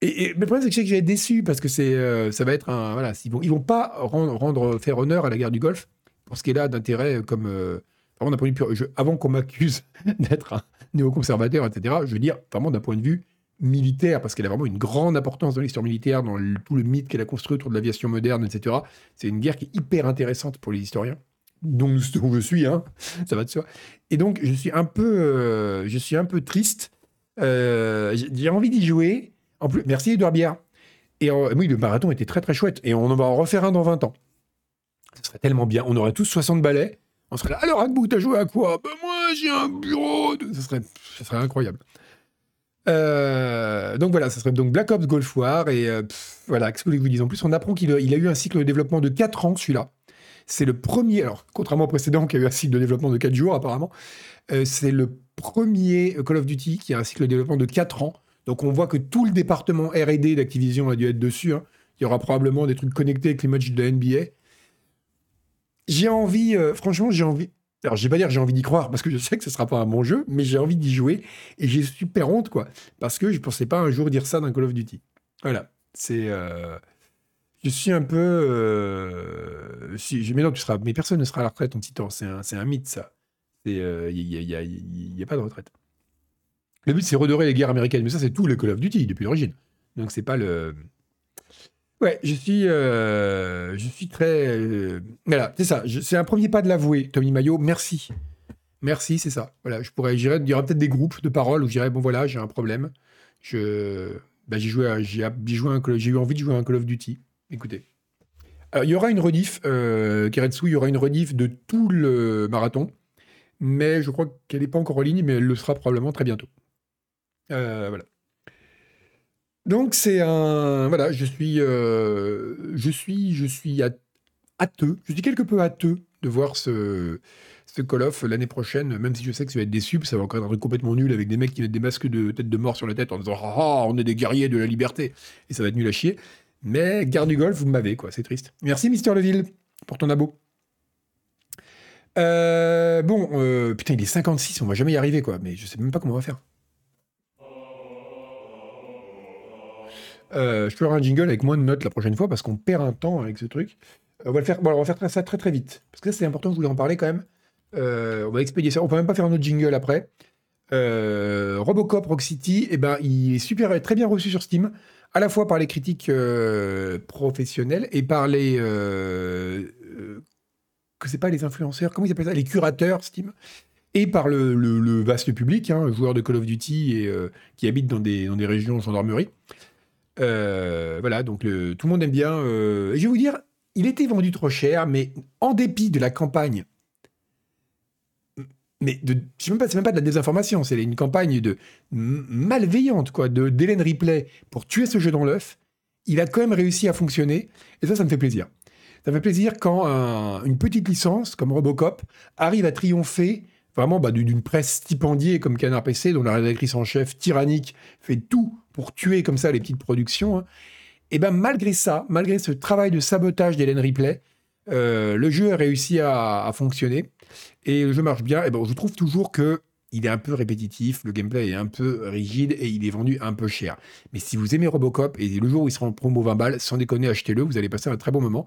Et, mais le problème, c'est que je sais que j'ai déçu parce que ça va être un. Ils vont, vont pas rendre, rendre, faire honneur à la guerre du Golfe pour ce qui est là d'intérêt comme. Vraiment d'un point de vue avant qu'on m'accuse d'être un néoconservateur, etc., je veux dire, vraiment d'un point de vue militaire, parce qu'elle a vraiment une grande importance dans l'histoire militaire, dans tout le mythe qu'elle a construit autour de l'aviation moderne, etc. C'est une guerre qui est hyper intéressante pour les historiens, dont, je suis, hein, ça va de soi. Et donc, je suis un peu, euh, je suis un peu triste. Euh, j'ai envie d'y jouer. En plus, merci Edouard Bière. Et oui, le marathon était très très chouette. Et on en va en refaire un dans 20 ans. Ce serait tellement bien. On aurait tous 60 balais. On serait là, alors Agbout, t'as joué à quoi? Ben moi, j'ai un bureau. Ça serait, serait incroyable. Euh, donc voilà, ça serait donc Black Ops Golf War. Et euh, voilà, qu'est-ce que vous dis En plus, on apprend qu'il a, il a eu un cycle de développement de 4 ans, celui-là. C'est le premier, alors contrairement au précédent qui a eu un cycle de développement de 4 jours apparemment, euh, c'est le premier Call of Duty qui a un cycle de développement de 4 ans. Donc on voit que tout le département R&D d'Activision a dû être dessus. hein. Il y aura probablement des trucs connectés avec les matchs de la NBA. J'ai envie, euh, franchement, j'ai envie. Alors, je vais pas dire j'ai envie d'y croire parce que je sais que ce sera pas un bon jeu, mais j'ai envie d'y jouer et j'ai super honte, quoi. Parce que je pensais pas un jour dire ça d'un Call of Duty. Voilà. C'est. euh, Je suis un peu. euh, Si... Mais tu seras. Mais personne ne sera à la retraite en titan. C'est un, un mythe, ça. Il n'y a, a- a- a pas de retraite. Le but, c'est redorer les guerres américaines. Mais ça, c'est tout le Call of Duty depuis l'origine. Donc, c'est pas le. Ouais, je suis, euh, très. euh, voilà, c'est ça. C'est un premier pas de l'avouer, Tommy Mayo. Merci. Merci, c'est ça. Voilà, je pourrais, j'irais, il y aura peut-être des groupes de paroles où je bon voilà, j'ai un problème. Je, bah, j'ai joué, j'ai, j'ai eu envie de jouer à un Call of Duty. Écoutez. Il y aura une rediff, euh, il y aura une rediff de tout le marathon, mais je crois qu'elle n'est pas encore en ligne, mais elle le sera probablement très bientôt. Euh, voilà. Donc c'est un voilà, je suis euh, je suis je suis hâte- hâteux, je suis quelque peu hâteux de voir ce ce Call of l'année prochaine, même si je sais que ça va être déçu, ça va encore être complètement nul avec des mecs qui mettent des masques de tête de mort sur la tête en disant ah ah, on est des guerriers de la liberté et ça va être nul à chier. Mais garde du golf, vous m'avez quoi, c'est triste. Merci Mister Leville pour ton abo. Euh, bon, euh, putain, il est 56, on va jamais y arriver quoi, mais je sais même pas comment on va faire. Euh, je avoir un jingle avec moins de notes la prochaine fois parce qu'on perd un temps avec ce truc. Euh, on va le faire, bon, on va faire ça très très vite parce que c'est important, je voulais en parler quand même. Euh, on va expédier ça. On peut même pas faire un autre jingle après. Euh, Robocop Rock City, eh ben, il est super, très bien reçu sur Steam, à la fois par les critiques euh, professionnels et par les que c'est pas les influenceurs, comment ils appellent ça, les curateurs Steam, et par le, vaste public, hein, joueurs de Call of Duty et qui habitent dans des, dans des régions gendarmerie. Euh, voilà, donc tout le monde aime bien. euh, et je vais vous dire, il était vendu trop cher, mais en dépit de la campagne, mais de, c'est même pas, c'est même pas de la désinformation, c'est une campagne de malveillante quoi, de d'Hélène Ripley pour tuer ce jeu dans l'œuf. Il a quand même réussi à fonctionner, et ça, ça me fait plaisir. Ça me fait plaisir quand un- une petite licence comme Robocop arrive à triompher vraiment bah, d'une presse stipendiée comme Canard PC, dont la rédactrice en chef tyrannique fait tout pour tuer comme ça les petites productions. hein. Et ben malgré ça, malgré ce travail de sabotage d'Hélène Ripley, euh, le jeu a réussi à, fonctionner et le jeu marche bien. Et ben je trouve toujours que il est un peu répétitif, le gameplay est un peu rigide et il est vendu un peu cher. Mais si vous aimez Robocop et le jour où il sera en promo 20 balles, sans déconner, achetez-le, vous allez passer un très bon moment.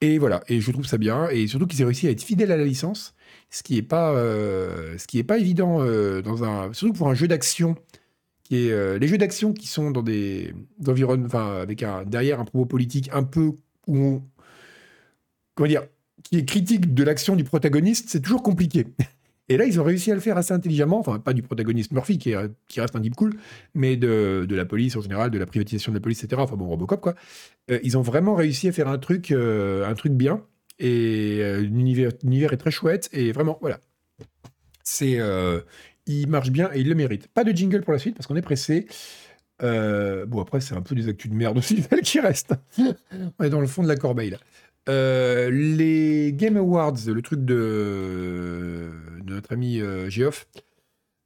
Et voilà, et je trouve ça bien, et surtout qu'ils aient réussi à être fidèles à la licence, ce qui n'est pas, euh, pas évident euh, dans un, surtout pour un jeu d'action qui euh, les jeux d'action qui sont dans des environnements, enfin avec un derrière un propos politique un peu où on, comment dire, qui est critique de l'action du protagoniste, c'est toujours compliqué. Et là, ils ont réussi à le faire assez intelligemment, enfin pas du protagoniste Murphy qui, est- qui reste un deep cool, mais de, de la police en général, de la privatisation de la police, etc. Enfin bon, Robocop quoi. Euh, ils ont vraiment réussi à faire un truc, euh, un truc bien. Et l'univers, est très chouette. Et vraiment, voilà. C'est, il marche bien et il le mérite. Pas de jingle pour la suite parce qu'on est pressé. Euh, bon, après, c'est un peu des actus de merde aussi, qui restent. On est dans le fond de la corbeille, là. Euh, les Game Awards, le truc de, notre ami euh, Geoff.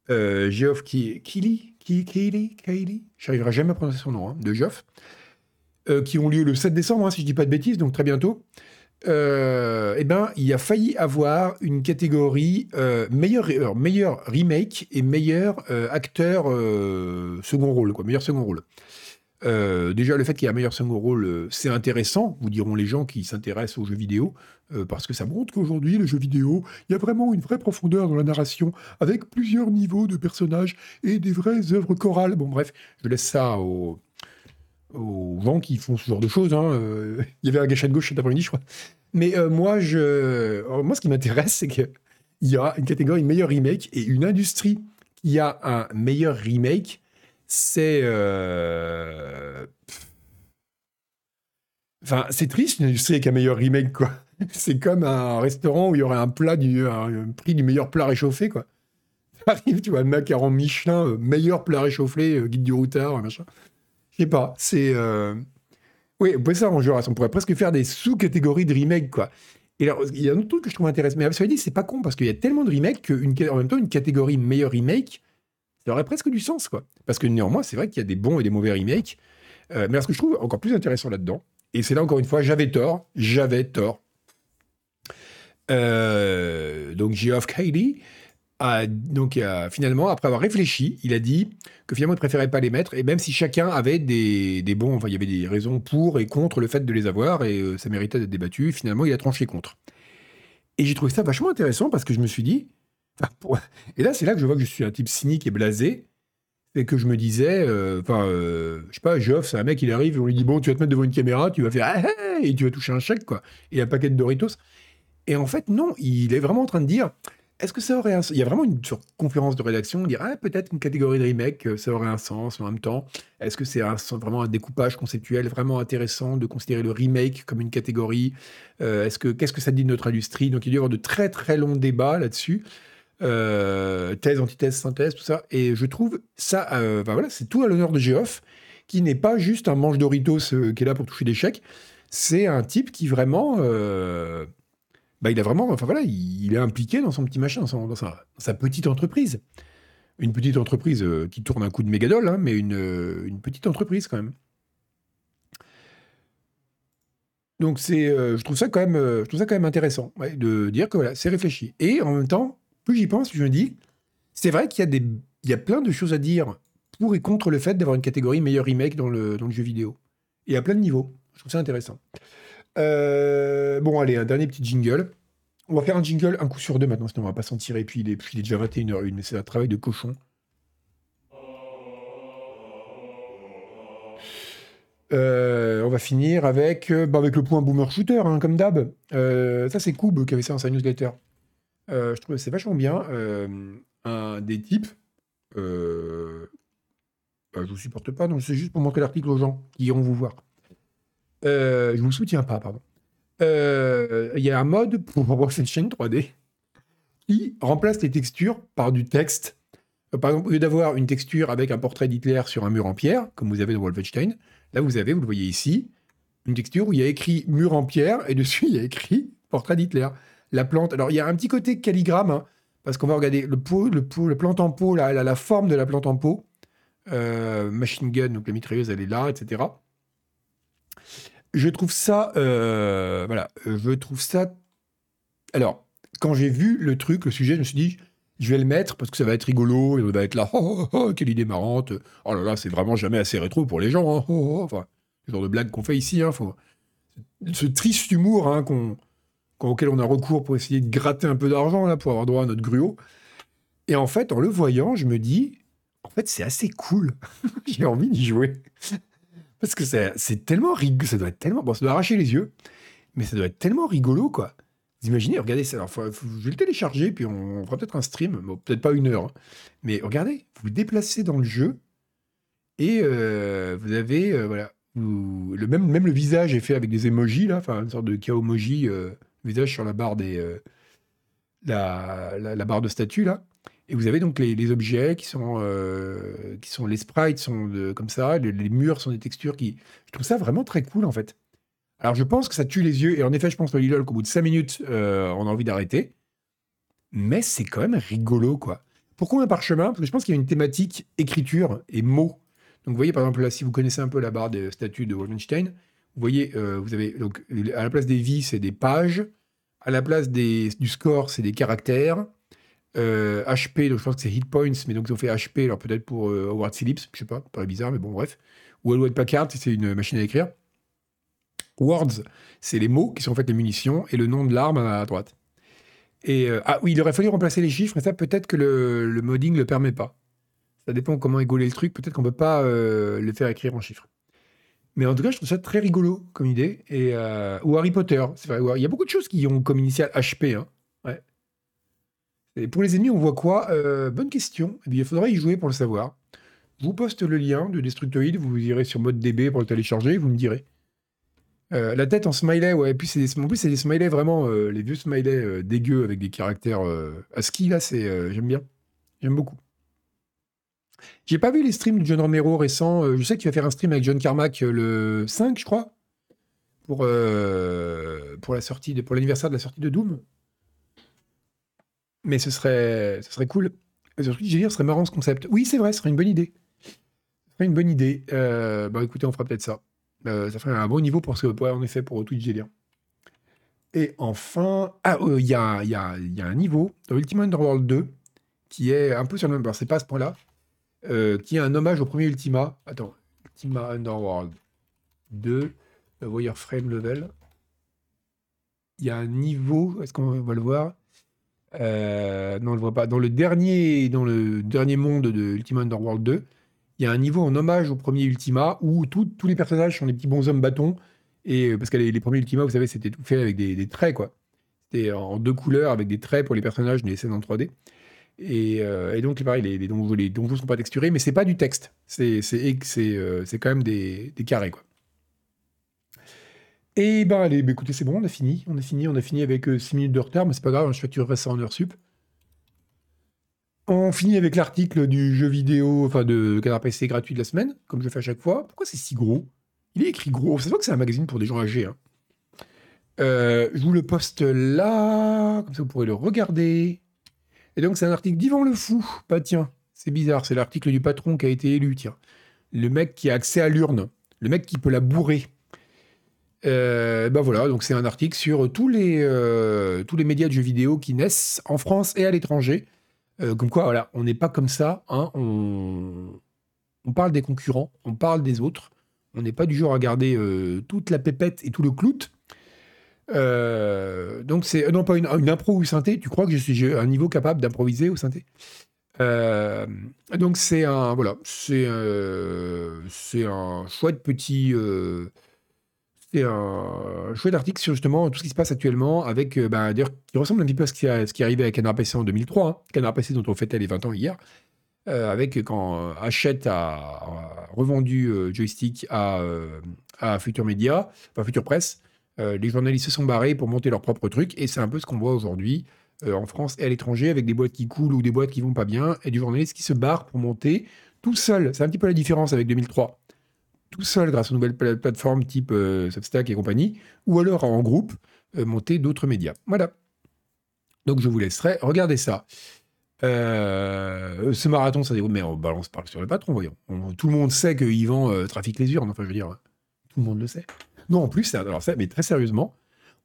Geoff qui, Kili, Kili, Kili, j'arriverai jamais à prononcer son nom, hein, de Geoff, qui ont lieu le 7 décembre, hein, si je dis pas de bêtises, donc très bientôt. Euh, eh ben, il a failli avoir une catégorie euh, meilleur, alors, meilleur remake et meilleur euh, acteur euh, second rôle, quoi, meilleur second rôle. Euh, déjà, le fait qu'il y ait un meilleur second rôle, euh, c'est intéressant, vous diront les gens qui s'intéressent aux jeux vidéo, euh, parce que ça montre qu'aujourd'hui, les jeux vidéo, il y a vraiment une vraie profondeur dans la narration, avec plusieurs niveaux de personnages et des vraies œuvres chorales. Bon, bref, je laisse ça aux, aux gens qui font ce genre de choses. hein. Euh, il y avait un gâchette gauche cet après-midi, je crois. Mais euh, moi, je... moi, ce qui m'intéresse, c'est qu'il y a une catégorie meilleur remake et une industrie qui a un meilleur remake. C'est. euh, Enfin, c'est triste une industrie avec un meilleur remake, quoi. C'est comme un restaurant où il y aurait un plat du prix du meilleur plat réchauffé, quoi. Arrive, tu vois, le macaron Michelin, meilleur plat réchauffé, guide du routard, machin. Je sais pas, c'est. euh, Oui, on pourrait s'arranger, on pourrait presque faire des sous-catégories de remake, quoi. Et alors, il y a un autre truc que je trouve intéressant, mais cela dit, c'est pas con, parce qu'il y a tellement de remakes qu'en même temps, une catégorie meilleur remake, Ça aurait presque du sens, quoi. Parce que néanmoins, c'est vrai qu'il y a des bons et des mauvais remakes. Euh, mais ce que je trouve encore plus intéressant là-dedans, et c'est là encore une fois, j'avais tort, j'avais tort. Euh, donc Geoff Keighley donc finalement, après avoir réfléchi, il a dit que finalement il préférait pas les mettre, et même si chacun avait des, bons, enfin il y avait des raisons pour et contre le fait de les avoir, et euh, ça méritait d'être débattu, finalement il a tranché contre. Et j'ai trouvé ça vachement intéressant parce que je me suis dit, et là c'est là que je vois que je suis un type cynique et blasé, et que je me disais, euh, enfin, euh, je sais pas, Geoff, c'est un mec, il arrive, on lui dit, bon, tu vas te mettre devant une caméra, tu vas faire, ah, ah, ah et tu vas toucher un chèque, quoi, et un paquet de Doritos. Et en fait, non, il est vraiment en train de dire, est-ce que ça aurait un Il y a vraiment une conférence de rédaction, dire, ah, peut-être une catégorie de remake, euh, ça aurait un sens en même temps. Est-ce que c'est vraiment un découpage conceptuel vraiment intéressant de considérer le remake comme une catégorie Est-ce que Qu'est-ce que ça dit de notre industrie? Donc, il y a eu de très, très longs débats là-dessus. Euh, thèse, antithèse, synthèse, tout ça. Et je trouve ça, euh, voilà, c'est tout à l'honneur de Geoff, qui n'est pas juste un manche Doritos euh, qui est là pour toucher des chèques. C'est un type qui vraiment, bah, il a vraiment, enfin voilà, il, est impliqué dans son petit machin, dans, sa, petite entreprise. Une petite entreprise qui tourne un coup de mégadol, hein, mais une, une, petite entreprise quand même. Donc c'est, je trouve ça quand même, je trouve ça quand même intéressant de dire que voilà, c'est réfléchi. Et en même temps, plus j'y pense, je me dis, c'est vrai qu'il y, a des, il y a plein de choses à dire pour et contre le fait d'avoir une catégorie meilleur remake dans le, dans le jeu vidéo. Et à plein de niveaux. Je trouve ça intéressant. Euh, bon, allez, un dernier petit jingle. On va faire un jingle un coup sur deux maintenant, sinon on va pas s'en tirer. Puis il, est, puis il est déjà 21h01, mais c'est un travail de cochon. Euh, on va finir avec, euh, bah avec le point boomer shooter, hein, comme d'hab. ça, c'est Koub qui avait ça dans sa newsletter. Je trouve que c'est vachement bien. Un des types, bah, je vous supporte pas, donc c'est juste pour montrer l'article aux gens qui iront vous voir. Je vous soutiens pas, pardon. Il y a un mode pour cette chaîne 3D qui remplace les textures par du texte. Par exemple, au lieu d'avoir une texture avec un portrait d'Hitler sur un mur en pierre, comme vous avez dans Wolfenstein, là vous avez, vous le voyez ici, une texture où il y a écrit mur en pierre et dessus il y a écrit portrait d'Hitler la plante. Alors, il y a un petit côté calligramme, hein, parce qu'on va regarder le pot, le pot, le plante en pot, la, la, forme de la plante en pot. Euh, machine gun, donc la mitrailleuse, elle est là, etc. Je trouve ça, euh, voilà, je trouve ça. Alors, quand j'ai vu le truc, le sujet, je me suis dit, je vais le mettre parce que ça va être rigolo, et on va être là, oh, oh, oh, quelle idée marrante. Oh là là, c'est vraiment jamais assez rétro pour les gens. Hein, oh, enfin, le genre de blague qu'on fait ici, hein, faut... ce triste humour hein, auquel on a recours pour essayer de gratter un peu d'argent pour avoir droit à notre gruau. Et en fait, en le voyant, je me dis, en fait, c'est assez cool. J'ai envie d'y jouer. Parce que c'est tellement rigolo, ça doit être tellement... Bon, ça doit arracher les yeux, mais ça doit être tellement rigolo, quoi. Vous imaginez, regardez ça. Alors, je vais le télécharger, puis on, fera peut-être un stream. Bon, peut-être pas une heure. Hein. Mais regardez, vous vous déplacez dans le jeu, et euh, vous avez, euh, voilà, le même, même le visage est fait avec des emojis, là, enfin, une sorte de kaomoji euh, visage sur la barre des euh, la, la, barre de statut là. Et vous avez donc les, objets qui sont euh, qui sont les sprites sont comme ça, les, murs sont des textures qui. Je trouve ça vraiment très cool en fait. Alors je pense que ça tue les yeux et en effet je pense le Lilol qu'au bout de 5 minutes euh, on a envie d'arrêter. Mais c'est quand même rigolo quoi. Pourquoi un parchemin? Parce que je pense qu'il y a une thématique écriture et mots. Donc vous voyez par exemple là si vous connaissez un peu la barre de statut de Wolfenstein, vous voyez, euh, vous avez donc à la place des vies, c'est des pages. À la place des, du score, c'est des caractères. Euh, HP, donc je pense que c'est hit points, mais donc ils ont fait HP, alors peut-être pour euh, Howard Phillips, je sais pas, paraît bizarre, mais bon, bref. Ou Hewlett Packard, c'est une machine à écrire. Words, c'est les mots qui sont en fait les munitions et le nom de l'arme à droite. Et ah oui, il aurait fallu remplacer les chiffres, mais ça peut-être que le, modding ne le permet pas. Ça dépend comment égoler le truc, peut-être qu'on ne peut pas le faire écrire en chiffres. Mais en tout cas, je trouve ça très rigolo comme idée. Et, euh, ou Harry Potter, c'est vrai. Il y a beaucoup de choses qui ont comme initial HP. Hein. Pour les ennemis, on voit quoi? Euh, Bonne question. Eh il faudrait y jouer pour le savoir. Je vous poste le lien de Destructoid, vous irez sur mode DB pour le télécharger, vous me direz. Euh, la tête en smiley, ouais, puis c'est des, en plus c'est des smileys vraiment, les vieux smileys dégueux avec des caractères ASCII, là, c'est, j'aime bien. J'aime beaucoup. J'ai pas vu les streams de John Romero récents. Euh, je sais qu'il va faire un stream avec John Carmack euh, le 5, je crois, euh, pour la sortie de, pour l'anniversaire de la sortie de Doom. Mais ce serait, ce serait cool. Sur Twitch, ce serait marrant ce concept. Oui, c'est vrai, ce serait une bonne idée. Ce serait une bonne idée. Euh, bah écoutez, on fera peut-être ça. Euh, ça ferait un bon niveau pour ce, ouais, en effet, pour Twitch délire. Et enfin, ah, euh, il y, a, y, a, y, a, un niveau dans Ultima Underworld 2 qui est un peu sur le même. c'est pas à ce point-là, euh, qui est un hommage au premier Ultima. Attends, Ultima Underworld 2, Wireframe Level. Il y a un niveau, est-ce qu'on va le voir? Euh, Non. Dans le dernier, dans le dernier monde de Ultima Underworld 2, il y a un niveau en hommage au premier Ultima où tous les personnages sont des petits bonshommes bâtons. Et, euh, parce que les, premiers Ultima, vous savez, c'était tout fait avec des, traits, quoi. C'était en deux couleurs avec des traits pour les personnages, des scènes en 3D. Euh, et, donc, pareil, les, les donjons ne sont pas texturés, mais c'est pas du texte. C'est quand même des, des, carrés, quoi. Et ben allez, bah, écoutez, c'est bon, on a fini. On a fini, on a fini avec 6 minutes de retard, mais c'est pas grave, je facturerai ça en heure sup. On finit avec l'article du jeu vidéo, enfin de Canard PC gratuit de la semaine, comme je fais à chaque fois. Pourquoi c'est si gros? Il est écrit gros. Se voit que c'est un magazine pour des gens âgés. Hein. Euh, je vous le poste là, comme ça vous pourrez le regarder. Et donc c'est un article d'Yvan Le Fou. Bah tiens, c'est bizarre, c'est l'article du patron qui a été élu, tiens. Le mec qui a accès à l'urne. Le mec qui peut la bourrer. Ben voilà, donc c'est un article sur tous les, euh, tous les médias de jeux vidéo qui naissent en France et à l'étranger. Euh, comme quoi, voilà, on n'est pas comme ça. Hein, on, on, parle des concurrents, on parle des autres. On n'est pas du genre à garder toute la pépette et tout le clout. Donc c'est non pas une, une, impro ou synthé. Tu crois que je suis un niveau capable d'improviser au synthé? Donc c'est un voilà, c'est c'est un chouette petit c'est un chouette article sur justement tout ce qui se passe actuellement avec, euh, bah, d'ailleurs, qui ressemble un petit peu à ce qui, a, ce qui est arrivé avec Canard PC en 2003. Hein. Canard PC dont on fêtait les 20 ans hier. Euh, avec quand euh, Hachette a, revendu Joystick à, à Future Media, enfin Future Presse, les journalistes se sont barrés pour monter leur propre truc et c'est un peu ce qu'on voit aujourd'hui en France et à l'étranger avec des boîtes qui coulent ou des boîtes qui vont pas bien et du journaliste qui se barre pour monter tout seul. C'est un petit peu la différence avec 2003 tout seul grâce aux nouvelles plateformes type euh, Substack et compagnie, ou alors en groupe, euh, monter d'autres médias. Voilà. Donc je vous laisserai regarder ça. Euh, ce marathon, ça dit, mais on balance pas sur le patron, voyons. tout le monde sait que Yvan trafique les urnes, enfin je veux dire, tout le monde le sait. Non, en plus, alors ça, mais très sérieusement,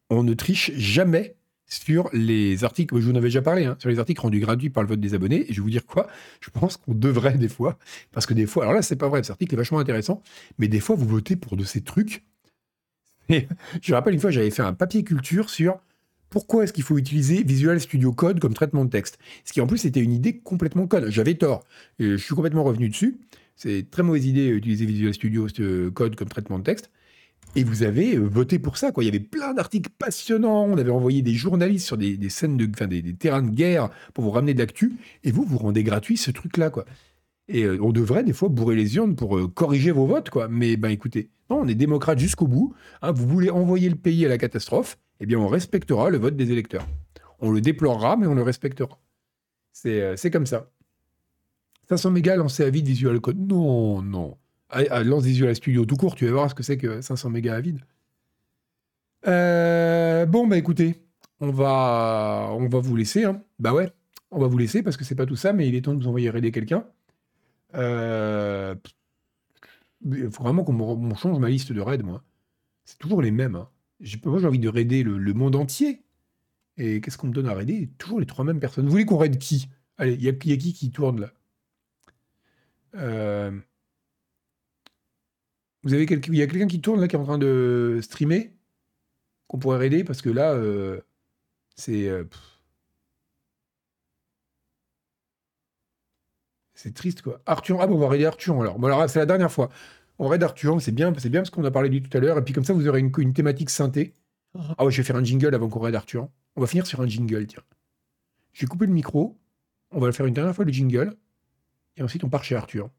on ne triche jamais sur les articles, je vous en avais déjà parlé, hein, sur les articles rendus gratuits par le vote des abonnés. Et je vais vous dire quoi? Je pense qu'on devrait des fois, parce que des fois, alors là, c'est pas vrai, cet article est vachement intéressant, mais des fois, vous votez pour de ces trucs. Je rappelle une fois, j'avais fait un papier culture sur pourquoi est-ce qu'il faut utiliser Visual Studio Code comme traitement de texte. Ce qui en plus était une idée complètement conne. J'avais tort. Je suis complètement revenu dessus. C'est très mauvaise idée d'utiliser Visual Studio Code comme traitement de texte. Et vous avez euh, voté pour ça, quoi. Il y avait plein d'articles passionnants. On avait envoyé des journalistes sur des, scènes de, enfin, terrains de guerre pour vous ramener de l'actu. Et vous, vous rendez gratuit ce truc-là, quoi. Et euh, on devrait des fois bourrer les urnes pour euh, corriger vos votes, quoi. Mais ben écoutez, non, on est démocrate jusqu'au bout. Hein. vous voulez envoyer le pays à la catastrophe, eh bien on respectera le vote des électeurs. On le déplorera, mais on le respectera. C'est comme ça. 500 mégas lancé à vide Visual Code. Non, non lance des yeux à la studio tout court, tu vas voir ce que c'est que 500 mégas à vide. Euh, bon, bah écoutez, on va, on va vous laisser. Hein. Bah ouais, on va vous laisser parce que c'est pas tout ça, mais il est temps de vous envoyer raider quelqu'un. Euh, il faut vraiment qu'on change ma liste de raids, moi. C'est toujours les mêmes. Hein. Moi, j'ai envie de raider le, monde entier. Et qu'est-ce qu'on me donne à raider? Toujours les trois mêmes personnes. Vous voulez qu'on raide qui? Allez, il y, a qui qui tourne là? Euh, vous avez il y a quelqu'un qui tourne là, qui est en train de streamer, qu'on pourrait aider parce que là, euh, c'est. Euh, c'est triste quoi. Arthur, ah bon, on va raider Arthur alors. Bon alors c'est la dernière fois. On raid Arthur, c'est bien, c'est bien parce qu'on a parlé du tout à l'heure. Et puis comme ça, vous aurez une, thématique synthé. Ah ouais, je vais faire un jingle avant qu'on raid Arthur. On va finir sur un jingle, tiens. Je vais couper le micro. On va faire une dernière fois le jingle. Et ensuite, on part chez Arthur.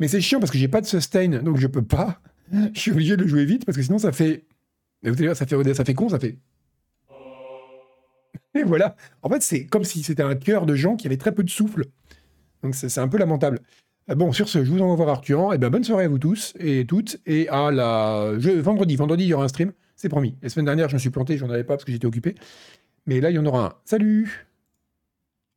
Mais c'est chiant parce que j'ai pas de sustain, donc je peux pas. Je suis obligé de le jouer vite parce que sinon ça fait. Vous allez voir, ça fait, ça fait con, ça fait. Et voilà. En fait, c'est comme si c'était un cœur de gens qui avaient très peu de souffle. Donc c'est un peu lamentable. Euh, bon, sur ce, je vous envoie voir Arthur. Et eh ben bonne soirée à vous tous et toutes. Et à la. vendredi, vendredi, il y aura un stream. C'est promis. La semaine dernière, je me suis planté, j'en avais pas parce que j'étais occupé. Mais là, il y en aura un. Salut